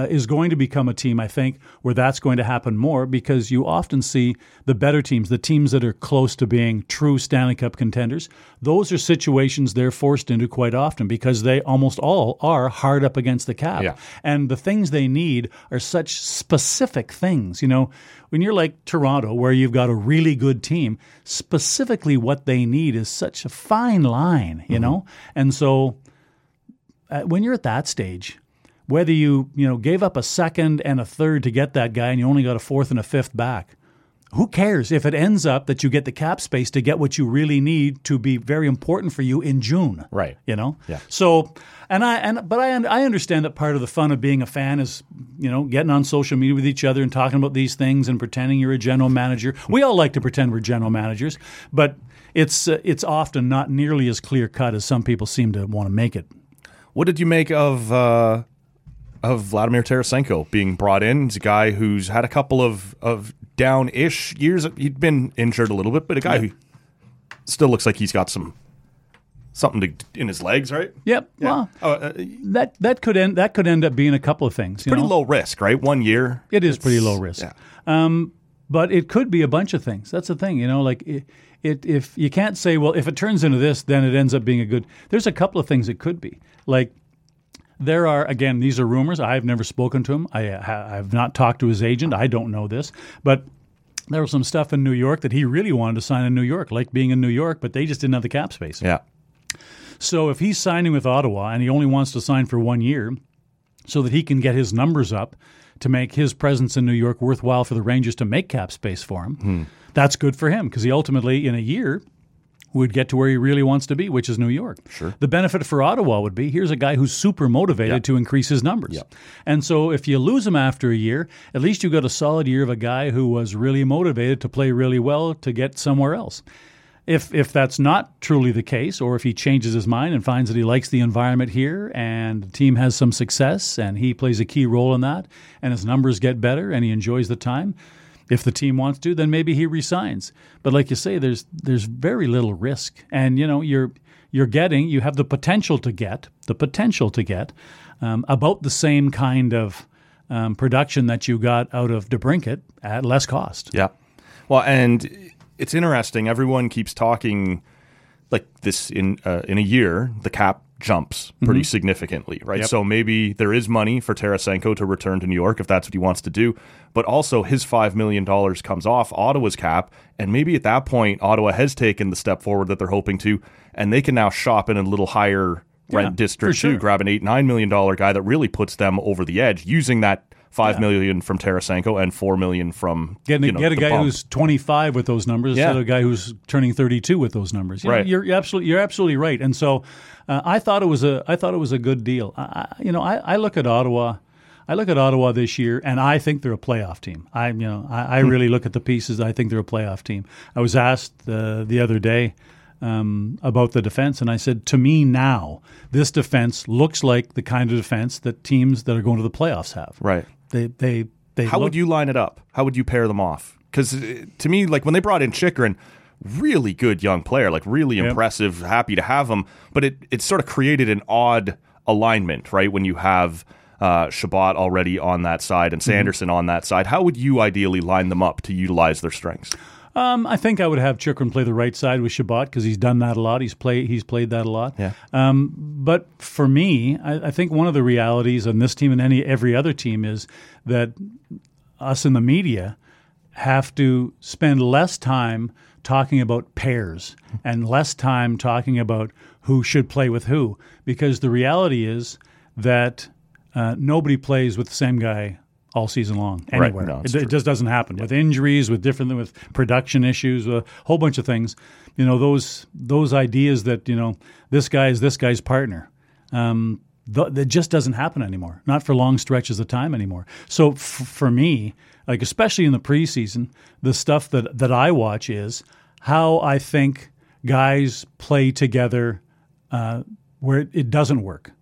uh, is going to become a team, I think, where that's going to happen more because you often see the better teams, the teams that are close to being true Stanley Cup contenders. Those are situations they're forced into quite often because they almost all are hard up against the cap. Yeah. And the things they need are such specific things. You know, when you're like Toronto, where you've got a really good team, specifically what they need is such a fine line, you know? And so uh, when you're at that stage, whether you you know gave up a second and a third to get that guy and you only got a fourth and a fifth back, who cares if it ends up that you get the cap space to get what you really need to be very important for you in June, Right. You know, Yeah. So, and I and but I I understand that part of the fun of being a fan is you know getting on social media with each other and talking about these things and pretending you're a general manager. We all like to pretend we're general managers, but it's uh, it's often not nearly as clear cut as some people seem to want to make it. What did you make of uh, of Vladimir Tarasenko being brought in. He's a guy who's had a couple of, of down ish years. He'd been injured a little bit, but a guy who still looks like he's got some something to, in his legs, right? Yep. Well, Oh, uh, that that could end that could end up being a couple of things. you pretty know? low risk, right? One year. It is pretty low risk. Yeah. but it could be a bunch of things. That's the thing, you know. Like it, it, if you can't say, well, if it turns into this, then it ends up being a good. There's a couple of things it could be. Like there are again, these are rumors. I've never spoken to him. I, uh, I have not talked to his agent. I don't know this, but there was some stuff in New York that he really wanted to sign in New York, like being in New York, but they just didn't have the cap space. Yeah. So if he's signing with Ottawa and he only wants to sign for one year so that he can get his numbers up to make his presence in New York worthwhile for the Rangers to make cap space for him, hmm. that's good for him because he ultimately, in a year, would get to where he really wants to be, which is New York. Sure. The benefit for Ottawa would be here's a guy who's super motivated to increase his numbers. And so if you lose him after a year, at least you got a solid year of a guy who was really motivated to play really well to get somewhere else. If if that's not truly the case, or if he changes his mind and finds that he likes the environment here and the team has some success and he plays a key role in that and his numbers get better and he enjoys the time, if the team wants to, then maybe he resigns. But like you say, there's there's very little risk, and you know you're you're getting you have the potential to get the potential to get um, about the same kind of um, production that you got out of DeBrincat at less cost. Yeah. Well, and it's interesting. Everyone keeps talking like this in uh, in a year, the cap jumps pretty mm-hmm. significantly, right? So maybe there is money for Tarasenko to return to New York if that's what he wants to do, but also his five million dollars comes off Ottawa's cap, and maybe at that point Ottawa has taken the step forward that they're hoping to, and they can now shop in a little higher rent Yeah, district sure. too, grab an 8, nine million dollar guy that really puts them over the edge using that. Five million from Tarasenko and four million from Get, you know, get a guy bump. who's 25 with those numbers Yeah. instead of a guy who's turning 32 with those numbers. You know, Right. you're, you're absolutely you're absolutely right. And so uh, I thought it was a I thought it was a good deal. I, I, you know, I, I look at Ottawa. I look at Ottawa this year, and I think they're a playoff team. I, you know, I, I Hmm. really look at the pieces. I think they're a playoff team. I was asked uh, the other day um, about the defense, and I said, to me now, this defense looks like the kind of defense that teams that are going to the playoffs have. Right. They they they. How look- would you line it up? How would you pair them off? Because to me, like when they brought in Chychrun, really good young player, like really impressive, happy to have him. But it it sort of created an odd alignment, right? When you have uh, Chabot already on that side and Sanderson on that side, how would you ideally line them up to utilize their strengths? Um, I think I would have Chychrun play the right side with Chabot because he's done that a lot. He's play he's played that a lot. Yeah. Um, but for me, I, I think one of the realities on this team and any every other team is that us in the media have to spend less time talking about pairs and less time talking about who should play with who because the reality is that uh, nobody plays with the same guy all season long Right. anywhere. No, it, it just doesn't happen with injuries, with different with production issues, a whole bunch of things. You know those those ideas that you know this guy is this guy's partner. Um, th- that just doesn't happen anymore. Not for long stretches of time anymore. So f- for me, like especially in the preseason, the stuff that that I watch is how I think guys play together uh, where it, it doesn't work.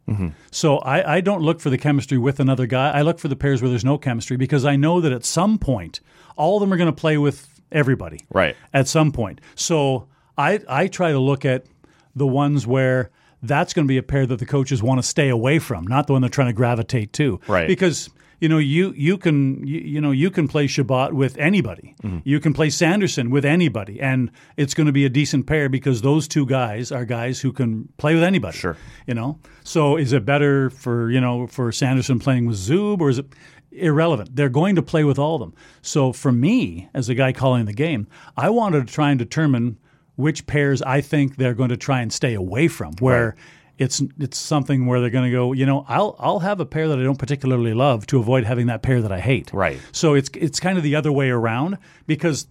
So I, I don't look for the chemistry with another guy. I look for the pairs where there's no chemistry because I know that at some point all of them are going to play with everybody. Right. At some point. So I I try to look at the ones where that's going to be a pair that the coaches want to stay away from, not the one they're trying to gravitate to. Right. Because you know you you can you, you know you can play Chabot with anybody. Mm-hmm. You can play Sanderson with anybody, and it's going to be a decent pair because those two guys are guys who can play with anybody. Sure. You know. So is it better for you know for Sanderson playing with Zub or is it irrelevant? They're going to play with all of them. So for me, as a guy calling the game, I wanted to try and determine which pairs I think they're going to try and stay away from. Where it's it's something where they're going to go, you know, I'll I'll have a pair that I don't particularly love to avoid having that pair that I hate. Right. So it's it's kind of the other way around because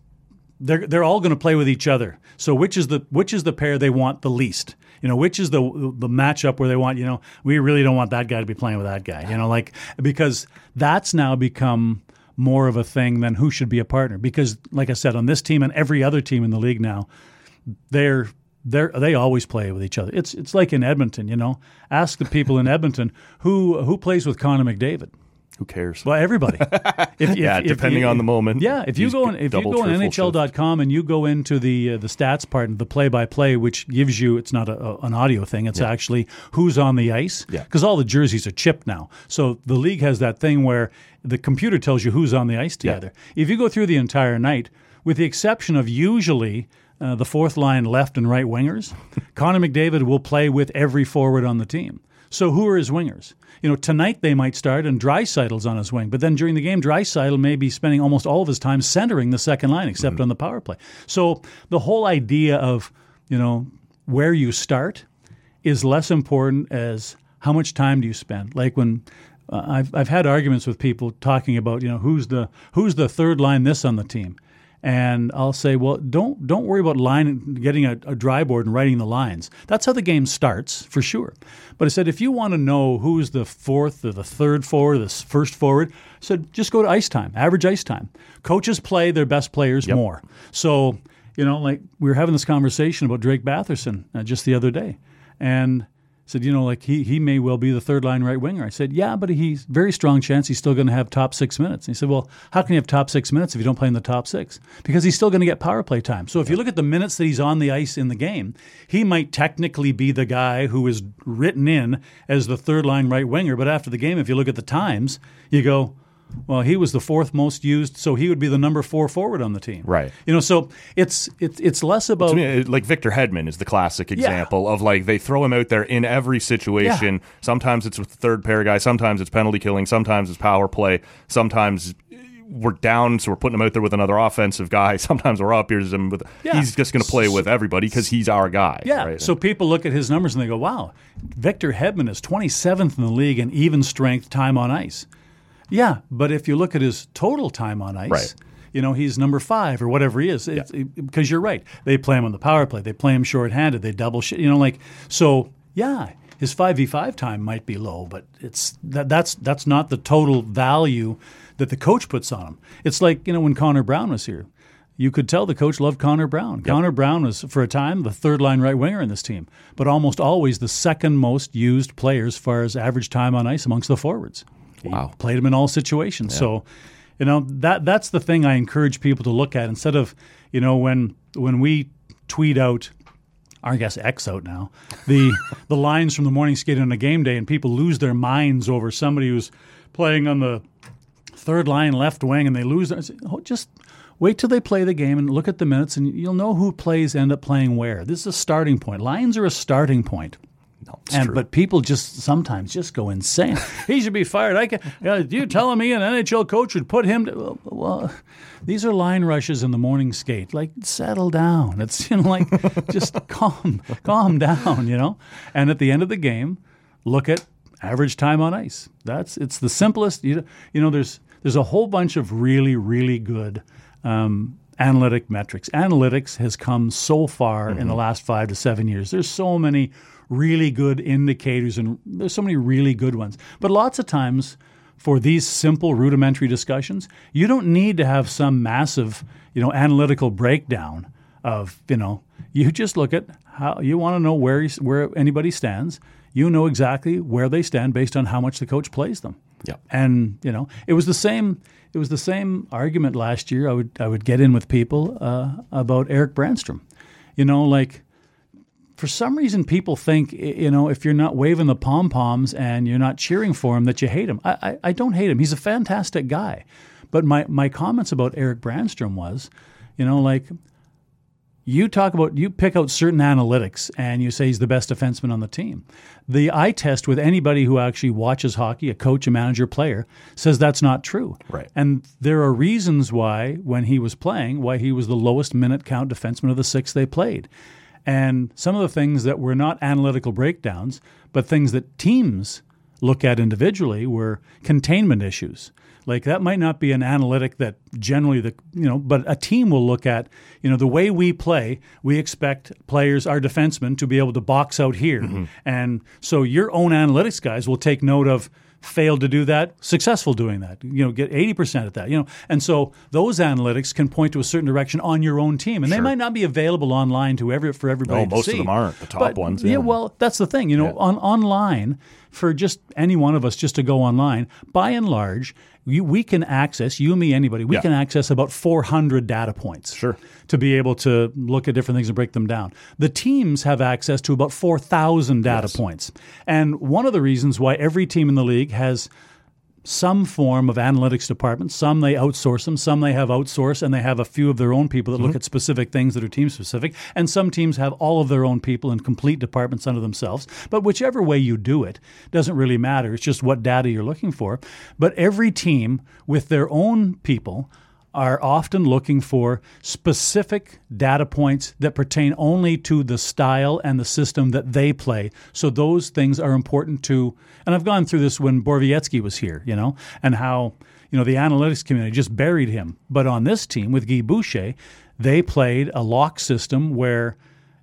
they're they're all going to play with each other. So which is the which is the pair they want the least? You know, which is the the matchup where they want, you know, we really don't want that guy to be playing with that guy. You know, like because that's now become more of a thing than who should be a partner because like I said on this team and every other team in the league now, they're they they always play with each other. It's it's like in Edmonton, you know. Ask the people in Edmonton who who plays with Connor McDavid. Who cares? Well, everybody. [LAUGHS] If, Yeah, depending on the moment. Yeah, if you go on, if you go on NHL.com and you go into the uh, the stats part of the play by play, which gives you it's not a, a- an audio thing. It's actually who's on the ice. Yeah. Because all the jerseys are chipped now, so the league has that thing where the computer tells you who's on the ice together. If you go through the entire night, with the exception of usually. Uh, the fourth line left and right wingers, [LAUGHS] Connor McDavid will play with every forward on the team. So who are his wingers? You know, tonight they might start and Draisaitl's on his wing, but then during the game, Draisaitl may be spending almost all of his time centering the second line, except on the power play. So the whole idea of you know where you start is less important as how much time do you spend. Like when uh, I've I've had arguments with people talking about you know who's the who's the third line this on the team. And I'll say, well, don't don't worry about line getting a, a dry board and writing the lines. That's how the game starts for sure. But I said, if you want to know who's the fourth or the third forward, the first forward, I said just go to ice time, average ice time. Coaches play their best players more. So you know, like we were having this conversation about Drake Batherson uh, just the other day, and said, you know, like he he may well be the third line right winger. I said, yeah, but he's very strong chance he's still going to have top six minutes. And he said, well, how can you have top six minutes if you don't play in the top six? Because he's still going to get power play time. So if you look at the minutes that he's on the ice in the game, he might technically be the guy who is written in as the third line right winger. But after the game, if you look at the times, you go. Well, he was the fourth most used, so he would be the number four forward on the team. Right. You know, so it's it's it's less about To me, like Victor Hedman is the classic example of like they throw him out there in every situation. Sometimes it's with the third pair guy, sometimes it's penalty killing, sometimes it's power play, sometimes we're down, so we're putting him out there with another offensive guy. [LAUGHS] Sometimes we're up. Here's him with. Yeah. He's just going to play with everybody because he's our guy. Yeah. right? So people look at his numbers and they go, wow, Victor Hedman is 27th in the league in even strength time on ice. Yeah. But if you look at his total time on ice, Right. you know, he's number five or whatever he is. It's- Because you're right. They play him on the power play, they play him shorthanded, they double shit. You know, like, so yeah. His five v five time might be low, but it's that, that's that's not the total value that the coach puts on him. It's like you know when Connor Brown was here, you could tell the coach loved Connor Brown. Connor Brown was, for a time, the third line right winger in this team, but almost always the second most used player as far as average time on ice amongst the forwards. He Wow. played him in all situations. So, you know that that's the thing I encourage people to look at instead of you know when when we tweet out. I guess X out now. The [LAUGHS] the lines from the morning skate on a game day, and people lose their minds over somebody who's playing on the third line left wing and they lose. Say, oh, just wait till they play the game and look at the minutes, and you'll know who plays end up playing where. This is a starting point. Lines are a starting point. No, And, true. but people just sometimes just go insane. [LAUGHS] he should be fired. I can, uh, you telling me an NHL coach would put him? To, well, these are line rushes in the morning skate. Like settle down. It's you know like [LAUGHS] just calm, calm down. You know. And at the end of the game, look at average time on ice. That's it's the simplest. You you know there's there's a whole bunch of really really good. Um, analytic metrics. Analytics has come so far in the last five to seven years. There's so many really good indicators, and there's so many really good ones. But lots of times, for these simple rudimentary discussions, you don't need to have some massive, you know, analytical breakdown of, you know, you just look at how you want to know where where anybody stands. You know exactly where they stand based on how much the coach plays them. Yep. And you know, it was the same. It was the same argument last year. I would I would get in with people uh, about Erik Brännström. You know, like for some reason, people think you know if you're not waving the pom poms and you're not cheering for him that you hate him. I, I I don't hate him. He's a fantastic guy. But my my comments about Erik Brännström was, you know, like you talk about you pick out certain analytics and you say he's the best defenseman on the team. The eye test with anybody who actually watches hockey, a coach, a manager, player, says that's not true. Right. And there are reasons why, when he was playing, why he was the lowest minute count defenseman of the six they played. And some of the things that were not analytical breakdowns, but things that teams look at individually were containment issues. Like that might not be an analytic that generally the you know, but a team will look at you know the way we play. We expect players, our defensemen, to be able to box out here, mm-hmm. and so your own analytics guys will take note of failed to do that, successful doing that. You know, get 80% at that. You know, and so those analytics can point to a certain direction on your own team. And they might not be available online to every for everybody No, most of them aren't, the top But, ones, Yeah, yeah. well, that's the thing. You know, on online for just any one of us just to go online, by and large, you, we can access you, me, anybody. We Yeah. can access about 400 data points. Sure. To be able to look at different things and break them down. The teams have access to about 4,000 data points. And one of the reasons why every team in the league has some form of analytics department. Some they outsource them, some they have outsourced, and they have a few of their own people that look mm-hmm. at specific things that are team specific. And some teams have all of their own people in complete departments under themselves. But whichever way you do it doesn't really matter. It's just what data you're looking for. But every team with their own people are often looking for specific data points that pertain only to the style and the system that they play. So those things are important to, and I've gone through this when Borowiecki was here, you know, and how, you know, the analytics community just buried him. But on this team with Guy Boucher, they played a lock system where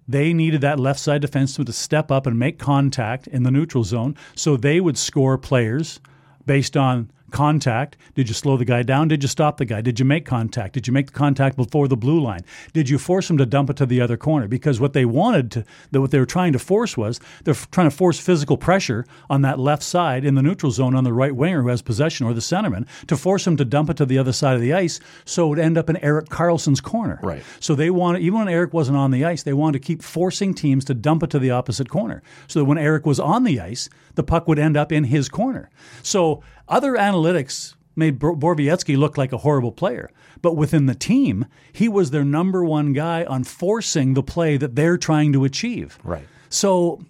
they needed that left side defenseman to step up and make contact in the neutral zone. So they would score players based on contact. Did you slow the guy down? Did you stop the guy? Did you make contact? Did you make the contact before the blue line? Did you force him to dump it to the other corner? Because what they wanted to, that what they were trying to force was they're trying to force physical pressure on that left side in the neutral zone on the right winger who has possession or the centerman to force him to dump it to the other side of the ice so it would end up in Erik Karlsson's corner. Right. So they wanted, even when Eric wasn't on the ice, they wanted to keep forcing teams to dump it to the opposite corner. So that when Eric was on the ice, the puck would end up in his corner. So other analytics made Bor- Borowiecki look like a horrible player. But within the team, he was their number one guy on forcing the play that they're trying to achieve. Right. So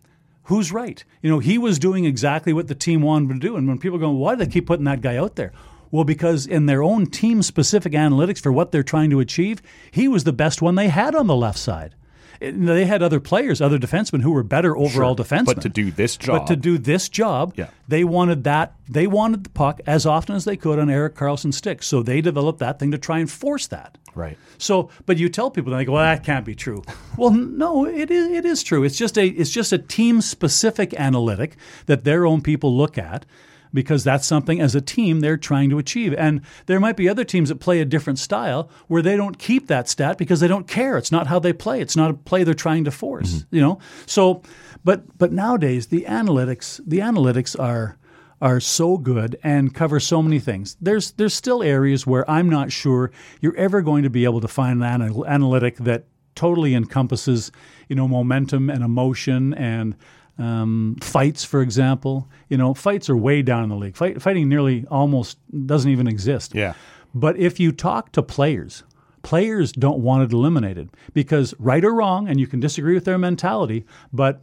who's right? You know, he was doing exactly what the team wanted him to do. And when people go, why do they keep putting that guy out there? Well, because in their own team specific analytics for what they're trying to achieve, he was the best one they had on the left side. It- they had other players, other defensemen who were better overall defensemen. But to do this job, But to do this job, Yeah. they wanted that. They wanted the puck as often as they could on Erik Karlsson's stick. So they developed that thing to try and force that. right. So, but you tell people, and they go, "Well, that can't be true." well, no, it is. It is true. It's just a. It's just a team specific analytic that their own people look at. Because that's something as a team they're trying to achieve. And there might be other teams that play a different style where they don't keep that stat because they don't care. It's not how they play. It's not a play they're trying to force. Mm-hmm. You know? So but but nowadays the analytics the analytics are are so good and cover so many things. There's there's still areas where I'm not sure you're ever going to be able to find an analytic that totally encompasses, you know, momentum and emotion and um, fights, for example. You know, fights are way down in the league. Fight, fighting nearly almost doesn't even exist. Yeah. But if you talk to players, players don't want it eliminated because, right or wrong, and you can disagree with their mentality, but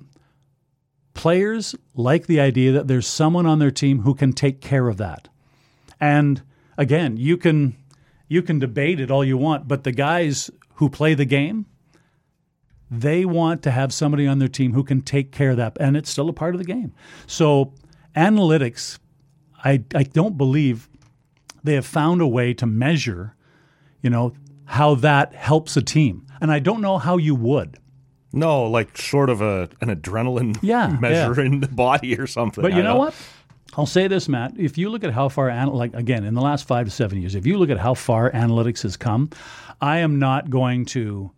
players like the idea that there's someone on their team who can take care of that. And again, you can you can debate it all you want, but the guys who play the game, they want to have somebody on their team who can take care of that, and it's still a part of the game. So analytics, I I don't believe they have found a way to measure, you know, how that helps a team. And I don't know how you would. No, like short of a an adrenaline [LAUGHS] Yeah, measure in the body or something. But you know don't- what? I'll say this, Matt. If you look at how far, like again, in the last five to seven years, if you look at how far analytics has come, I am not going to,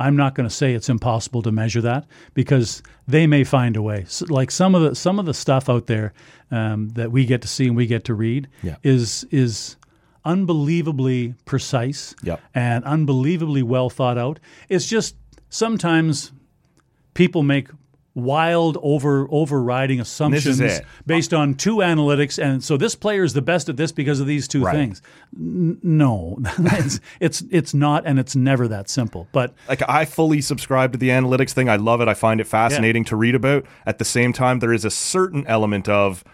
I'm not going to say it's impossible to measure that because they may find a way. S like some of the some of the stuff out there um, that we get to see and we get to read Yeah. is is unbelievably precise Yep. and unbelievably well thought out. It's just sometimes people make wild over overriding assumptions based on two analytics and so this player is the best at this because of these two Right. things N- no [LAUGHS] it's, it's it's not and it's never that simple but like I fully subscribe to the analytics thing. I love it. I find it fascinating to read about. At the same time, there is a certain element of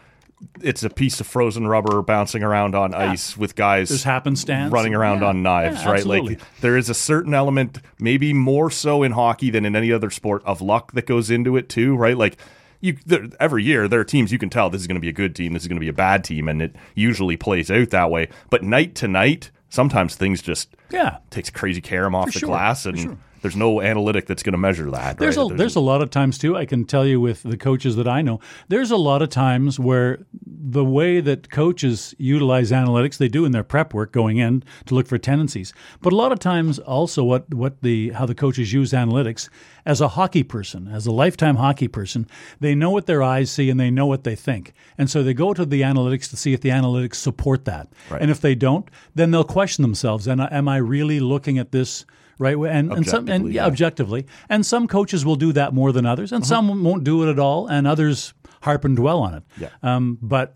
it's a piece of frozen rubber bouncing around on ice with guys there's happenstance running around Yeah, on knives, yeah, right? absolutely. Like there is a certain element, maybe more so in hockey than in any other sport, of luck that goes into it too, right? Like you, there, every year there are teams you can tell this is going to be a good team, this is going to be a bad team, and it usually plays out that way. But night to night, sometimes things just yeah takes crazy carom off the sure, glass, for and sure. There's no analytic that's going to measure that. There's right? a there's a lot of times too. I can tell you with the coaches that I know, there's a lot of times where the way that coaches utilize analytics, they do in their prep work going in to look for tendencies. But a lot of times also what what the how the coaches use analytics as a hockey person, as a lifetime hockey person, they know what their eyes see and they know what they think. And so they go to the analytics to see if the analytics support that. Right. And if they don't, then they'll question themselves. And am I really looking at this right? And, and some and Objectively, yeah, yeah. objectively. And some coaches will do that more than others, and some won't do it at all, and others harp and dwell on it. Yeah. Um, but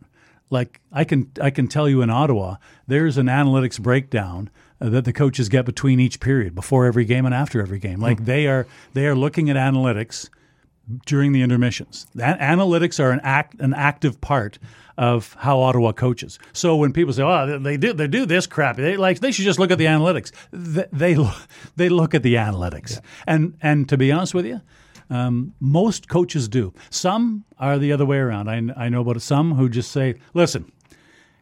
like I can I can tell you in Ottawa, there's an analytics breakdown that the coaches get between each period, before every game and after every game. Like they are they are looking at analytics during the intermissions. That analytics are an act an active part of how Ottawa coaches. So when people say, "Oh, they do they do this crap," they like they should just look at the analytics. They they, they look at the analytics, and and to be honest with you. Um, most coaches do. Some are the other way around. I, I know about some who just say, "Listen,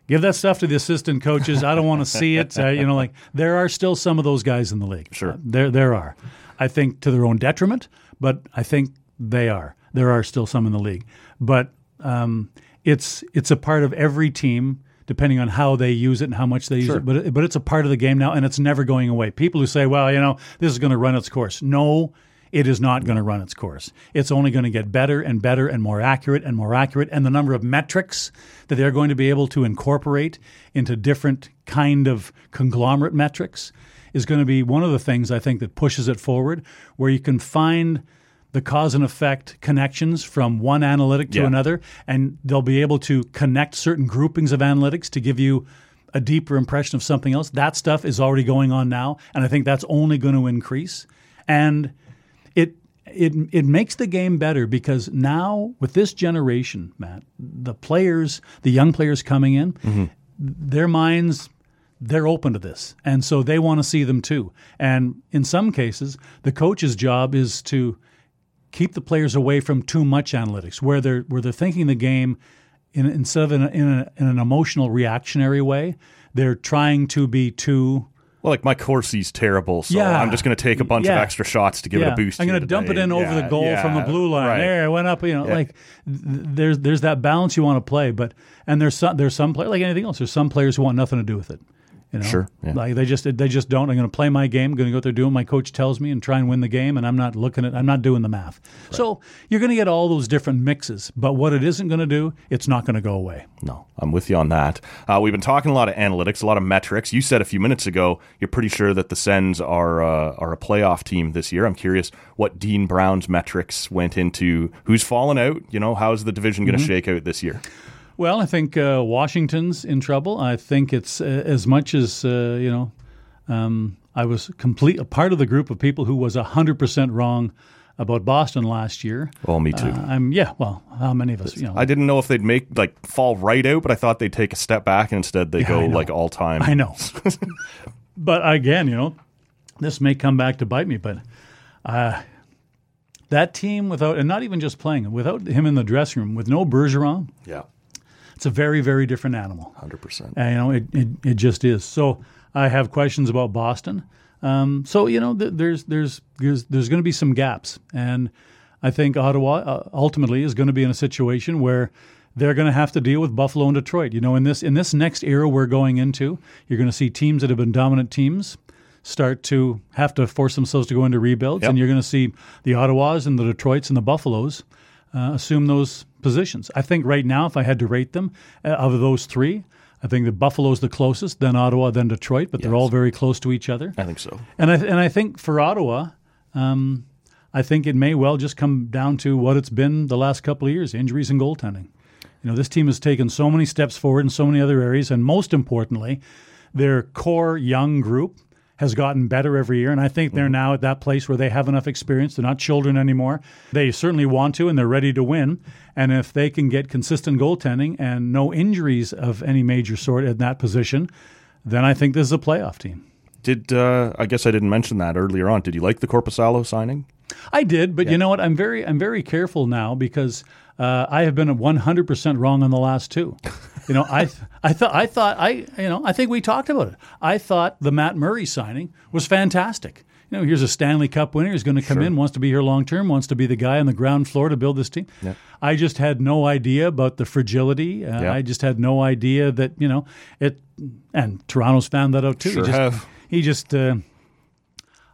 give that stuff to the assistant coaches. I don't want to [LAUGHS] see it." Uh, you know, like there are still some of those guys in the league. Sure. Uh, there there are. I think to their own detriment, but I think they are. There are still some in the league, but um, it's it's a part of every team. Depending on how they use it and how much they use it, but it, but it's a part of the game now, and it's never going away. People who say, "Well, you know, this is going to run its course," no, it is not going to run its course. It's only going to get better and better and more accurate and more accurate. And the number of metrics that they're going to be able to incorporate into different kind of conglomerate metrics is going to be one of the things I think that pushes it forward, where you can find the cause and effect connections from one analytic to Yeah. another, and they'll be able to connect certain groupings of analytics to give you a deeper impression of something else. That stuff is already going on now, and I think that's only going to increase. And it it it makes the game better because now with this generation, Matt, the players, the young players coming in, mm-hmm. their minds they're open to this, and so they want to see them too. And in some cases, the coach's job is to keep the players away from too much analytics, where they're where they're thinking the game in, instead of in, a, in, a, in an emotional reactionary way, they're trying to be too Well, like my Corsi's terrible, so Yeah. I'm just going to take a bunch of extra shots to give it a boost. I'm going to dump it in over the goal yeah, from the blue line. right. There, it went up. You know, like th- there's there's that balance you want to play, but and there's some there's some players like anything else. There's some players who want nothing to do with it. You know, Sure, yeah. like they just they just don't. I'm going to play my game. I'm going to go out there doing what my coach tells me and try and win the game. And I'm not looking at I'm not doing the math. So you're going to get all those different mixes. But what it isn't going to do, it's not going to go away. No, I'm with you on that. Uh, we've been talking a lot of analytics, a lot of metrics. You said a few minutes ago you're pretty sure that the Sens are uh, are a playoff team this year. I'm curious what Dean Brown's metrics went into. Who's fallen out? You know, how's the division going to Mm-hmm. shake out this year? Well, I think uh, Washington's in trouble. I think it's uh, as much as uh, you know. Um, I was complete a part of the group of people who was hundred percent wrong about Boston last year. Well, me too. Uh, I'm yeah. Well, how many of us? You know, I didn't know if they'd make like fall right out, but I thought they'd take a step back and instead they I go like all time. I know. [LAUGHS] but again, you know, this may come back to bite me. But uh, that team without, and not even just playing, without him in the dressing room, with no Bergeron, Yeah, it's a very, very different animal. hundred percent. You know, it, it, it just is. So I have questions about Boston. Um, so you know, th- there's there's there's, there's going to be some gaps, and I think Ottawa uh, ultimately is going to be in a situation where they're going to have to deal with Buffalo and Detroit. You know, in this in this next era we're going into, you're going to see teams that have been dominant teams start to have to force themselves to go into rebuilds, Yep. and you're going to see the Ottawas and the Detroits and the Buffaloes uh, assume those positions. I think right now, if I had to rate them uh, of those three, I think that Buffalo's the closest, then Ottawa, then Detroit, but they're all very close to each other. I think so. And I and I think for Ottawa, um, I think it may well just come down to what it's been the last couple of years: injuries and goaltending. You know, this team has taken so many steps forward in so many other areas, and most importantly, their core young group has gotten better every year. And I think they're now at that place where they have enough experience. They're not children anymore. They certainly want to, and they're ready to win. And if they can get consistent goaltending and no injuries of any major sort in that position, then I think this is a playoff team. Did uh, I guess I didn't mention that earlier on? Did you like the Korpisalo signing? I did, but you know what? I'm very I'm very careful now because uh, I have been 100 percent wrong on the last two. [LAUGHS] You know, I I thought I thought I you know I think we talked about it. I thought the Matt Murray signing was fantastic. you know, here's a Stanley Cup winner. He's going to come in, wants to be here long term, wants to be the guy on the ground floor to build this team. Yeah. I just had no idea about the fragility. Uh, Yeah. I just had no idea that you know it. And Toronto's found that out too. Sure he just, have. He just. Uh,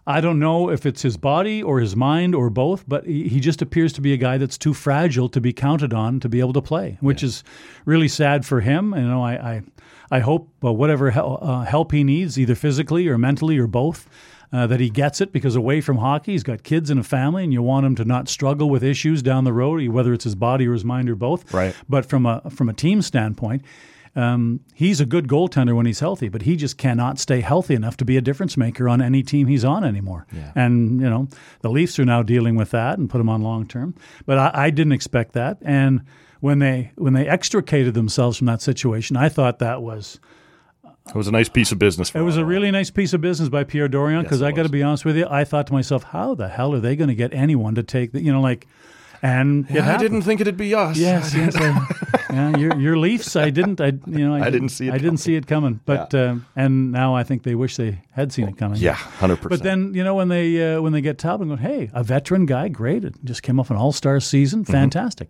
I don't know if it's his body or his mind or both, but he, he just appears to be a guy that's too fragile to be counted on to be able to play, which is really sad for him. You know, I I, I hope uh, whatever hel- uh, help he needs, either physically or mentally or both, uh, that he gets it because away from hockey, he's got kids and a family, and you want him to not struggle with issues down the road, whether it's his body or his mind or both. Right. But from a from a team standpoint, um, he's a good goaltender when he's healthy, but he just cannot stay healthy enough to be a difference maker on any team he's on anymore. And you know the Leafs are now dealing with that and put him on long term. But I, I didn't expect that. And when they when they extricated themselves from that situation, I thought that was It was a nice piece of business. For it was a really nice piece of business by Pierre Dorion because it I got to be honest with you, I thought to myself, how the hell are they going to get anyone to take the you know like, and it I didn't think it'd be us. Yes, yes. I, yeah, your your Leafs. I didn't. I you know. [LAUGHS] I, didn't see it I didn't see it coming. But um, and now I think they wish they had seen it coming. Yeah, hundred percent. But then you know when they uh, when they get Talbot, and go, hey, a veteran guy, great. It just came off an All Star season, Mm-hmm. fantastic.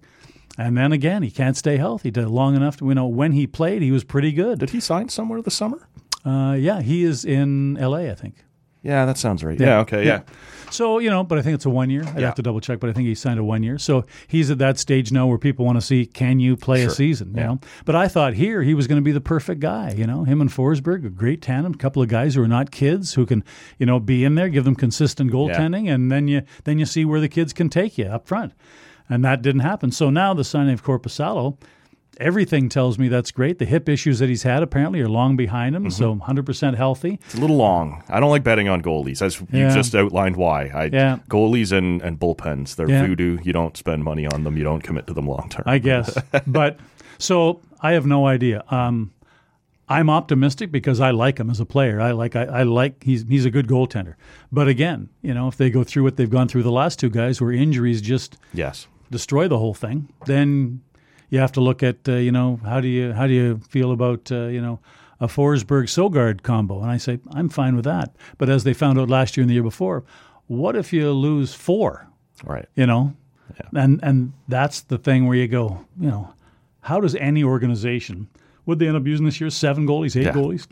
And then again, he can't stay healthy Did long enough to you know when he played, he was pretty good. did he sign somewhere this summer? Uh, yeah, he is in L.A. I think. Yeah, that sounds right. Yeah. okay. Yeah. So you know, but I think it's a one year. I'd Yeah. have to double check, but I think he signed a one year. So he's at that stage now where people want to see can you play a season? You Yeah. know, but I thought here he was going to be the perfect guy. You know, him and Forsberg, a great tandem, a couple of guys who are not kids who can you know be in there, give them consistent goaltending, and then you then you see where the kids can take you up front. And that didn't happen. So now the signing of Korpisalo, everything tells me that's great. The hip issues that he's had apparently are long behind him, so Mm-hmm. 100% healthy. It's a little long. I don't like betting on goalies, as you just outlined why. I, Yeah. Goalies and, and bullpens, they're Yeah. voodoo. You don't spend money on them. You don't commit to them long term. I guess. [LAUGHS] but so I have no idea. Um, I'm optimistic because I like him as a player. I like I, I like he's he's a good goaltender. But again, you know, if they go through what they've gone through the last two guys, where injuries just yes. destroy the whole thing, then you have to look at uh, you know how do you how do you feel about uh, you know a Forsberg Sogaard combo? And I say I'm fine with that. But as they found out last year and the year before, what if you lose four? Right. you know and and that's the thing where you go you know how does any organization would they end up using this year seven goalies eight Yeah. goalies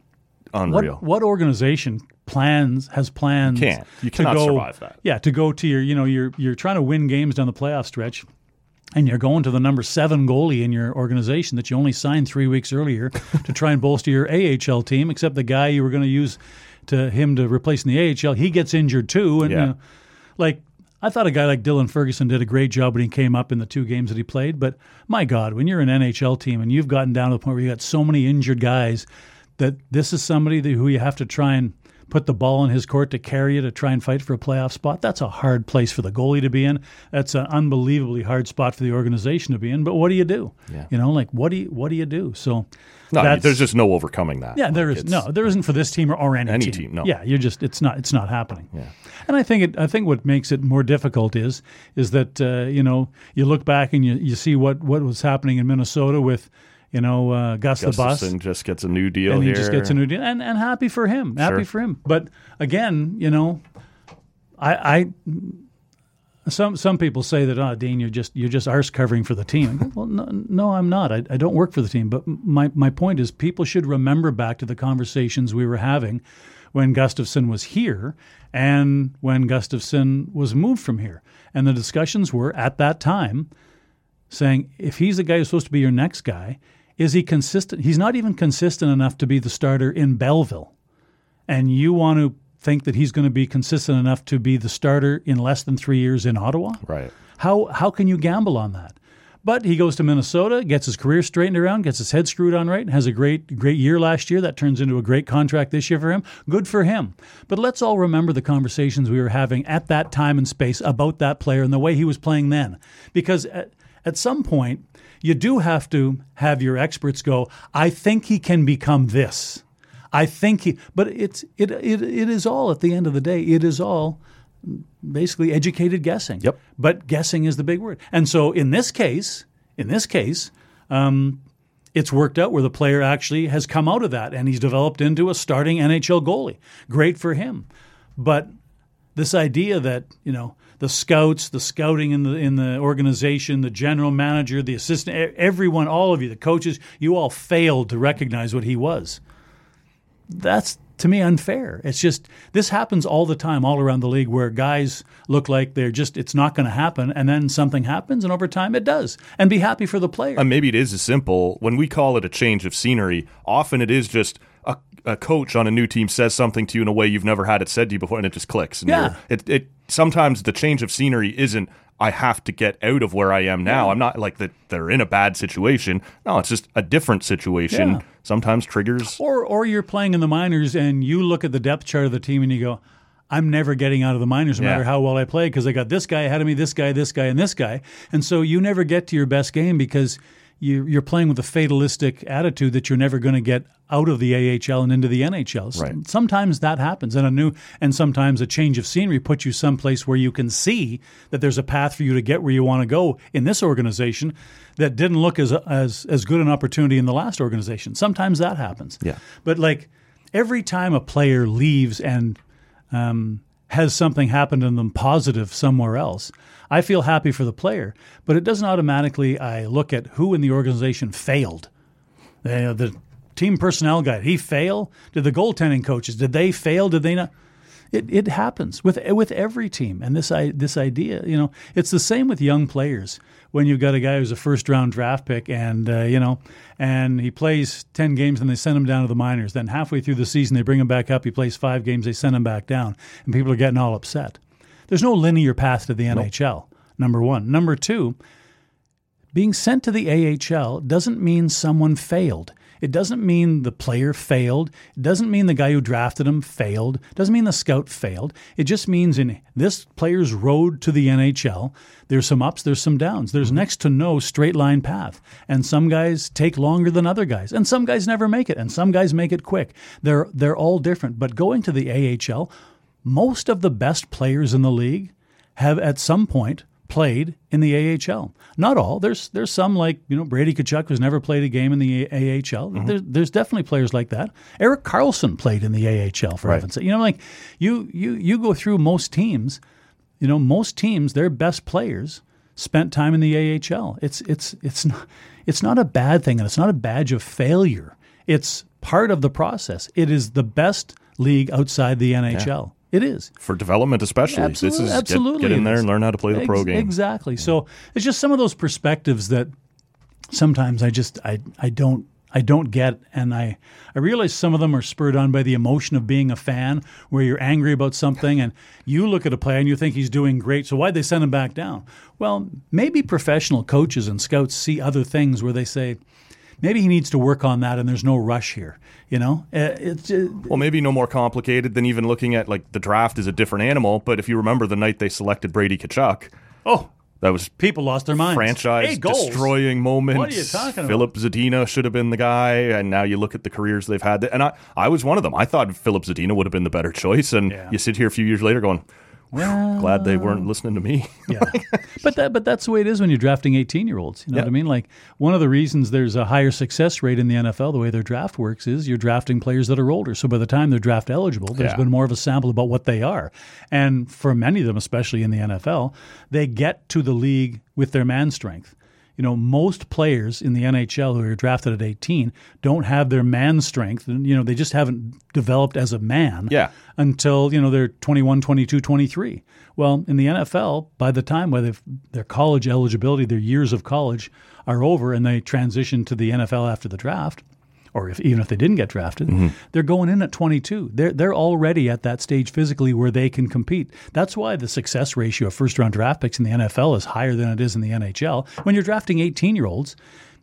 Unreal. what what organization plans has plans You can't. You cannot go, survive that. yeah to go to your you know you're you're trying to win games down the playoff stretch and you're going to the number seven goalie in your organization that you only signed three weeks earlier [LAUGHS] to try and bolster your AHL team, except the guy you were going to use to him to replace in the AHL, he gets injured too. And Yeah. you know, like I thought a guy like Dylan Ferguson did a great job when he came up in the two games that he played. But my God, when you're an NHL team and you've gotten down to the point where you got so many injured guys, that this is somebody that, who you have to try and put the ball in his court to carry you to try and fight for a playoff spot. That's a hard place for the goalie to be in. That's an unbelievably hard spot for the organization to be in. But what do you do? Yeah. You know, like what do you what do you do? So No, there's just no overcoming that. yeah, there Like, is no, there isn't for this team or, or any, Any team, no. Yeah, you're just it's not it's not happening. Yeah. And I think it I think what makes it more difficult is is that uh, you know you look back and you, you see what what was happening in Minnesota with you know uh, Gus the Bus. Gustavsson just gets a new deal And he here. just gets a new deal, and, and happy for him, happy Sure. for him. But again, you know, I, I some some people say that, oh, Dean, you're just you're just arse covering for the team. Well, no, no, I'm not. I, I don't work for the team. But my my point is, people should remember back to the conversations we were having when Gustavsson was here and when Gustavsson was moved from here, and the discussions were at that time saying if he's the guy who's supposed to be your next guy, is he consistent? He's not even consistent enough to be the starter in Belleville. And you want to think that he's going to be consistent enough to be the starter in less than three years in Ottawa? Right. How, how can you gamble on that? But he goes to Minnesota, gets his career straightened around, gets his head screwed on right, and has a great, great year last year. That turns into a great contract this year for him. Good for him. But let's all remember the conversations we were having at that time and space about that player and the way he was playing then. Because at, at some point, you do have to have your experts go, I think he can become this. I think he, but it's it, it it is all at the end of the day. It is all basically educated guessing. Yep. But guessing is the big word. And so in this case, in this case, um, it's worked out where the player actually has come out of that and he's developed into a starting NHL goalie. Great for him. But This idea that you know the scouts, the scouting in the in the organization, the general manager, the assistant, everyone, all of you, the coaches, you all failed to recognize what he was. That's to me unfair. It's just this happens all the time, all around the league, where guys look like they're just it's not going to happen, and then something happens, and over time it does, and be happy for the player. And maybe it is as simple. When we call it a change of scenery, often it is just a, a coach on a new team says something to you in a way you've never had it said to you before, and it just clicks. And Yeah. It, it sometimes the change of scenery isn't. I have to get out of where I am now. I'm not like that. They're in a bad situation. No, it's just a different situation. Yeah. Sometimes triggers. Or or you're playing in the minors and you look at the depth chart of the team and you go, I'm never getting out of the minors no Yeah. matter how well I play because I got this guy ahead of me, this guy, this guy, and this guy. And so you never get to your best game because you, you're playing with a fatalistic attitude that you're never going to get out of the AHL and into the NHL. S- Right. Sometimes that happens, and a new and sometimes a change of scenery puts you someplace where you can see that there's a path for you to get where you want to go in this organization that didn't look as as as good an opportunity in the last organization. Sometimes that happens. Yeah. But like every time a player leaves and um, has something happened in them positive somewhere else, I feel happy for the player. But it doesn't automatically. I look at who in the organization failed. The, uh, the team personnel guy, he fail? Did the goaltending coaches did they fail? Did they not? It, it happens with with every team, and this this idea, you know, it's the same with young players. When you've got a guy who's a first round draft pick, and uh, you know, and he plays ten games, and they send him down to the minors. Then halfway through the season, they bring him back up. He plays five games, they send him back down, and people are getting all upset. There's no linear path to the NHL. Number one. Number two, being sent to the AHL doesn't mean someone failed. It doesn't mean the player failed. It doesn't mean the guy who drafted him failed. It doesn't mean the scout failed. It just means in this player's road to the NHL, there's some ups, there's some downs. There's mm-hmm. next to no straight line path. And some guys take longer than other guys. And some guys never make it. And some guys make it quick. They're they're all different. But going to the AHL, most of the best players in the league have at some point played in the AHL. Not all. There's there's some like you know Brady Tkachuk who's never played a game in the AHL. Mm-hmm. There's there's definitely players like that. Erik Karlsson played in the AHL for heaven's sake. You know, like you you you go through most teams. You know, most teams their best players spent time in the AHL. It's it's it's not it's not a bad thing, and it's not a badge of failure. It's part of the process. It is the best league outside the NHL. It is. for development, especially. Absolutely, this is get- absolutely get, in there and learn how to play the pro game. Exactly. So it's just some of those perspectives that sometimes I just I I don't I don't get, and I I realize some of them are spurred on by the emotion of being a fan, where you're angry about something, and you look at a player and you think he's doing great. So why'd they send him back down? Well, maybe professional coaches and scouts see other things where they say. Maybe he needs to work on that, and there's no rush here. You know, Uh, it's uh, Well, maybe no more complicated than even looking at like the draft is a different animal. But if you remember the night they selected Brady Tkachuk, oh, that was people lost their minds. franchise destroying moment. What are you talking about? Filip Zadina should have been the guy, and now you look at the careers they've had. And I, I was one of them. I thought Filip Zadina would have been the better choice. And Yeah. you sit here a few years later going, glad they weren't listening to me. [LAUGHS] Yeah, but that but that's the way it is when you're drafting 18 year olds. You know what I mean? Like one of the reasons there's a higher success rate in the NFL, the way their draft works, is you're drafting players that are older. So by the time they're draft eligible, there's Yeah. been more of a sample about what they are, and for many of them, especially in the NFL, they get to the league with their man strength. You know, most players in the NHL who are drafted at 18 don't have their man strength. And, you know, they just haven't developed as a man Yeah. until you know they're 21 22 23 well in the nfl by the time where their college eligibility their years of college are over and they transition to the nfl after the draft or if, even if they didn't get drafted mm-hmm. they're going in at 22 they're, they're already at that stage physically where they can compete that's why the success ratio of first round draft picks in the nfl is higher than it is in the nhl when you're drafting 18 year olds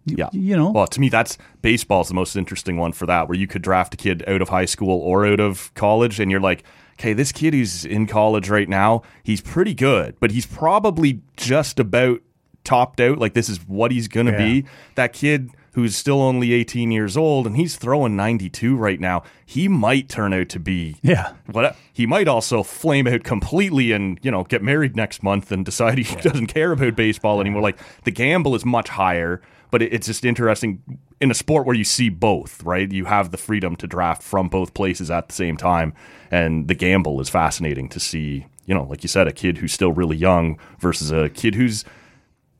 Yeah. you know Well, to me, that's baseball's the most interesting one for that, where you could draft a kid out of high school or out of college, and you're like, okay, this kid who's in college right now, he's pretty good, but he's probably just about topped out. Like, this is what he's going to Yeah. be. That kid who's still only 18 years old and he's throwing 92 right now, he might turn out to be yeah. what he might also flame out completely and you know get married next month and decide he doesn't care about baseball anymore. Like the gamble is much higher but it's just interesting in a sport where you see both right? You have the freedom to draft from both places at the same time and the gamble is fascinating to see you know, like you said, a kid who's still really young versus a kid who's,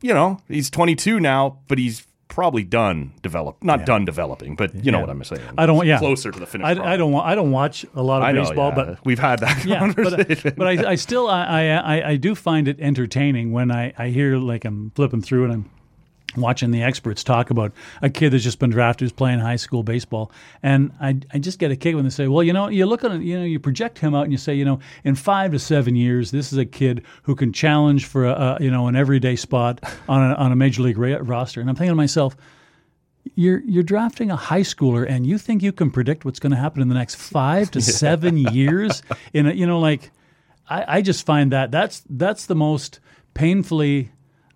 you know, he's 22 now, but he's probably done develop, not done developing, but you know what I'm saying. I don't. Want yeah, closer to the finish. I, I don't. I don't watch a lot of I know, baseball, yeah. but we've had that [LAUGHS] yeah, uh, conversation. but, but I, I still I, I I I do find it entertaining when I I hear like I'm flipping through and I'm watching the experts talk about a kid that's just been drafted who's playing high school baseball, and I I just get a kick when they say, well, you know, you look at it, you know, you project him out and you say, you know, in five to seven years, this is a kid who can challenge for a, a you know an everyday spot on a on a major league ra- roster, and I'm thinking to myself. You're you're drafting a high schooler, and you think you can predict what's going to happen in the next five to [LAUGHS] seven years? In a, you know, like I, I just find that that's that's the most painfully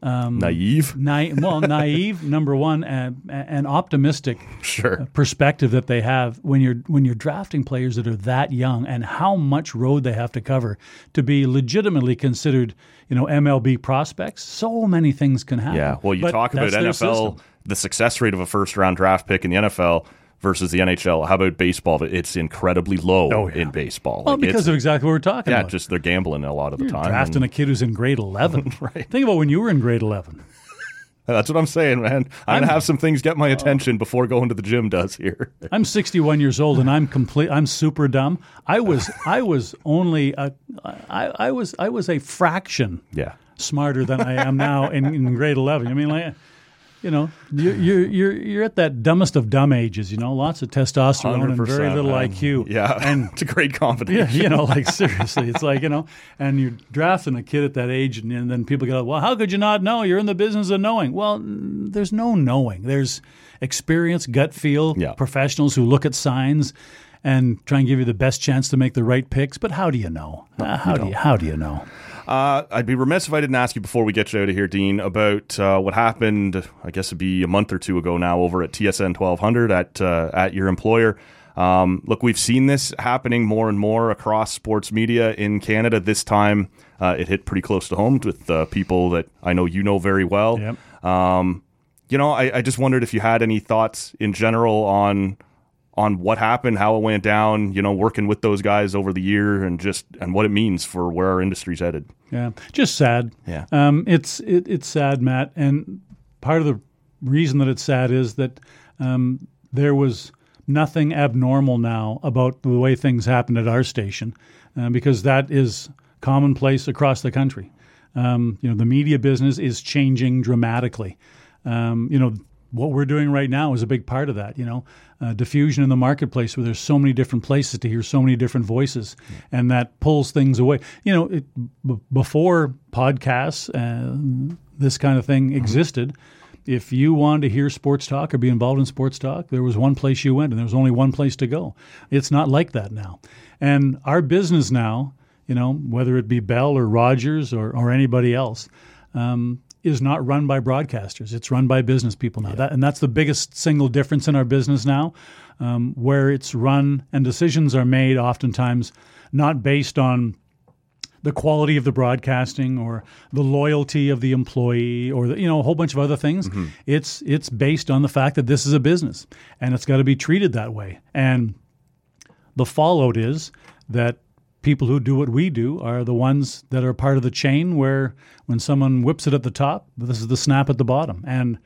Um, naive, na- well [LAUGHS] naive number one and, and optimistic sure. Uh, perspective that they have when you're when you're drafting players that are that young and how much road they have to cover to be legitimately considered you know MLB prospects. So many things can happen. Yeah. Well, you But talk about NFL, the success rate of a first round draft pick in the NFL versus the NHL. How about baseball? It's incredibly low Oh, yeah. in baseball. Well, Like, because of exactly what we're talking yeah, about. Yeah, just they're gambling a lot of the time. drafting and a kid who's in grade 11. [LAUGHS] Right. Think about when you were in grade 11. [LAUGHS] that's what I'm saying, man. I'm, gonna have some things get my oh. attention before going to the gym does here. [LAUGHS] I'm 61 years old and I'm complete. I'm super dumb. I was I was only a I, I was I was a fraction Yeah. smarter than I am now in, in grade 11. I mean, like, you know, you're, you're you're you're at that dumbest of dumb ages. You know, lots of testosterone and very little man. IQ. Yeah. [LAUGHS] and it's a great combination. yeah, you know, like seriously, it's like you know, and you're drafting a kid at that age, and, and then people go, "Well, how could you not know? You're in the business of knowing." Well, there's no knowing. There's experience, gut feel, Yeah. professionals who look at signs and try and give you the best chance to make the right picks. But how do you know? Uh, how do you how do you know? Uh, I'd be remiss if I didn't ask you before we get you out of here, Dean, about uh, what happened. I guess it'd be a month or two ago now over at TSN 1200 at uh, at your employer. Um, look, we've seen this happening more and more across sports media in Canada. This time, uh, it hit pretty close to home with uh, people that I know you know very well. Yep. Um, you know, I, I just wondered if you had any thoughts in general on on what happened, how it went down. You know, working with those guys over the year, and just and what it means for where our industry's headed. Yeah, just sad. Yeah. um, it's it, it's sad, Matt, and part of the reason that it's sad is that um, there was nothing abnormal now about the way things happened at our station, uh, because that is commonplace across the country. Um, you know, the media business is changing dramatically. Um, you know, what we're doing right now is a big part of that. You know, uh, diffusion in the marketplace where there's so many different places to hear so many different voices, and that pulls things away. You know, it, b- before podcasts, uh, this kind of thing existed. If you wanted to hear sports talk or be involved in sports talk, there was one place you went, and there was only one place to go. It's not like that now, and our business now, you know, whether it be Bell or Rogers or, or anybody else, um, is not run by broadcasters. It's run by business people now. That, and that's the biggest single difference in our business now, um, where it's run and decisions are made oftentimes not based on the quality of the broadcasting or the loyalty of the employee or the, you know a whole bunch of other things. It's it's based on the fact that this is a business and it's got to be treated that way. And the fallout is that people who do what we do are the ones that are part of the chain where when someone whips it at the top, this is the snap at the bottom. And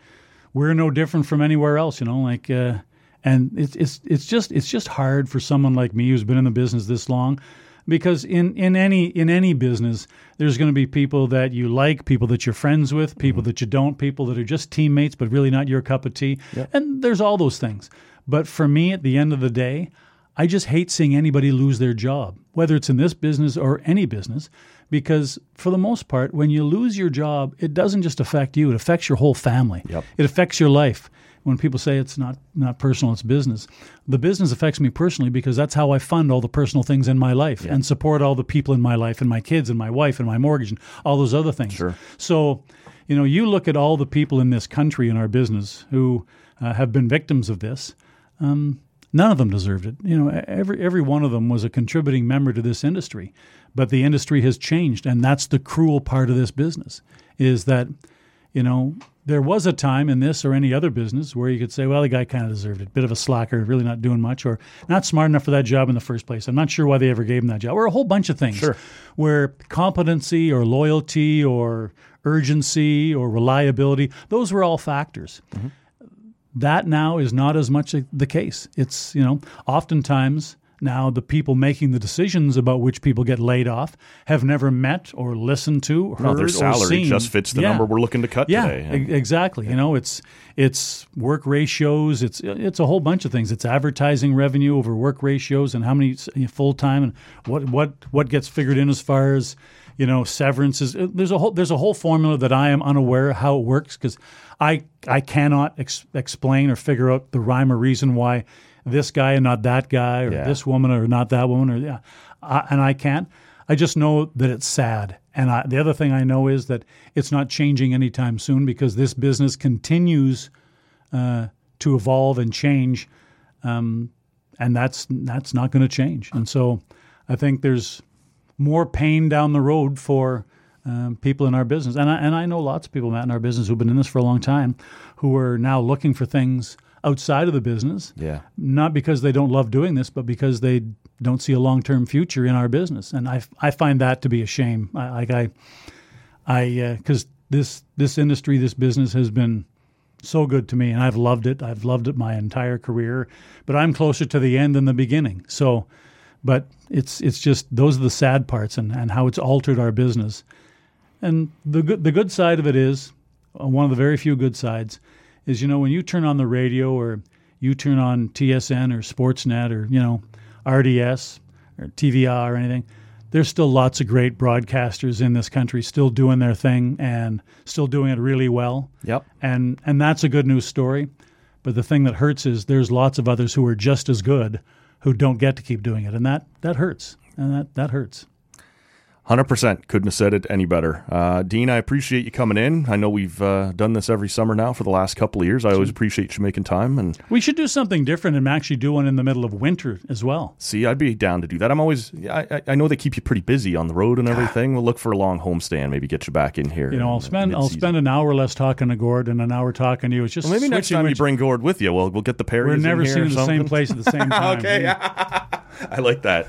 we're no different from anywhere else, you know, like uh, and it's it's it's just it's just hard for someone like me who's been in the business this long because in, in any in any business there's going to be people that you like people that you're friends with people that you don't people that are just teammates but really not your cup of tea. And there's all those things. But for me at the end of the day I just hate seeing anybody lose their job, whether it's in this business or any business, because for the most part, when you lose your job, it doesn't just affect you, it affects your whole family. Yep. It affects your life. When people say it's not, not personal, it's business. The business affects me personally because that's how I fund all the personal things in my life and support all the people in my life and my kids and my wife and my mortgage and all those other things. Sure. So, you know, you look at all the people in this country in our business who uh, have been victims of this. Um, none of them deserved it. You know, every every one of them was a contributing member to this industry, but the industry has changed, and that's the cruel part of this business is that. you know, there was a time in this or any other business where you could say, well, the guy kind of deserved it. Bit of a slacker, really not doing much, or not smart enough for that job in the first place. I'm not sure why they ever gave him that job, or a whole bunch of things. Sure. Where competency or loyalty or urgency or reliability, those were all factors. Mm-hmm. That now is not as much the case. It's, you know, oftentimes now the people making the decisions about which people get laid off have never met or listened to, heard No, their or salary just fits the Yeah. number we're looking to cut Yeah, today. e- exactly. You know, it's it's work ratios. It's it's a whole bunch of things. It's advertising revenue over work ratios and how many full time and what what what gets figured in as far as you know severances. There's a whole there's a whole formula that I am unaware of how it works because I I cannot ex- explain or figure out the rhyme or reason why this guy and not that guy or Yeah. this woman or not that woman or yeah, I, and I can't. I just know that it's sad. And I, the other thing I know is that it's not changing anytime soon because this business continues uh, to evolve and change, um, and that's that's not going to change. And so, I think there's more pain down the road for um, people in our business. And I, and I know lots of people, Matt, in our business who've been in this for a long time, who are now looking for things outside of the business yeah. not because they don't love doing this, but because they don't see a long term future in our business, and I, I find that to be a shame. I, like I, I because this this industry, this business has been so good to me, and I've loved it. I've loved it my entire career, but I'm closer to the end than the beginning. So, but it's it's just those are the sad parts and, and how it's altered our business. And the good the good side of it is uh, one of the very few good sides is you know when you turn on the radio or you turn on TSN or Sportsnet or you know RDS or TVR or anything, there's still lots of great broadcasters in this country still doing their thing and still doing it really well. Yep. And and that's a good news story. But the thing that hurts is there's lots of others who are just as good who don't get to keep doing it, and that that hurts, and that that hurts. Hundred percent. Couldn't have said it any better, uh, Dean. I appreciate you coming in. I know we've uh, done this every summer now for the last couple of years. I always appreciate you making time. And We should do something different and actually do one in the middle of winter as well. see, I'd be down to do that. I'm always. I, I- know they keep you pretty busy on the road and everything. We'll look for a long homestand. Maybe get you back in here. You know, I'll spend I'll spend an hour less talking to Gord and an hour talking to you. It's just Well, maybe next time you bring Gord with you, we'll we'll get the Perrys We're in never here seen in the same place at the same [LAUGHS] time. okay, [LAUGHS] [LAUGHS] I like that.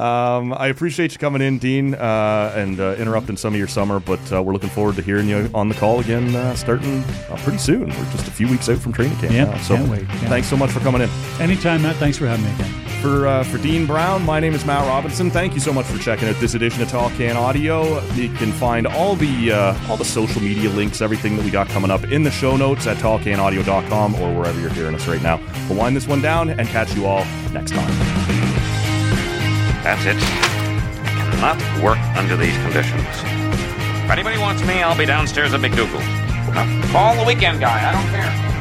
Um, I appreciate you coming in, Dean, uh, and uh, interrupting some of your summer. But uh, we're looking forward to hearing you on the call again, uh, starting uh, pretty soon. We're just a few weeks out from training camp now. So can't wait, can't thanks so much for coming in. Anytime, Matt. Thanks for having me again. For uh, for Dean Brown, my name is Matt Robinson. Thank you so much for checking out this edition of Tall Can Audio. You can find all the uh, all the social media links, everything that we got coming up in the show notes at tallcanaudio.com or wherever you're hearing us right now. We'll wind this one down and catch you all next time. That's it. Cannot work under these conditions. If anybody wants me, I'll be downstairs at McDougal's. Call the weekend guy. I don't care.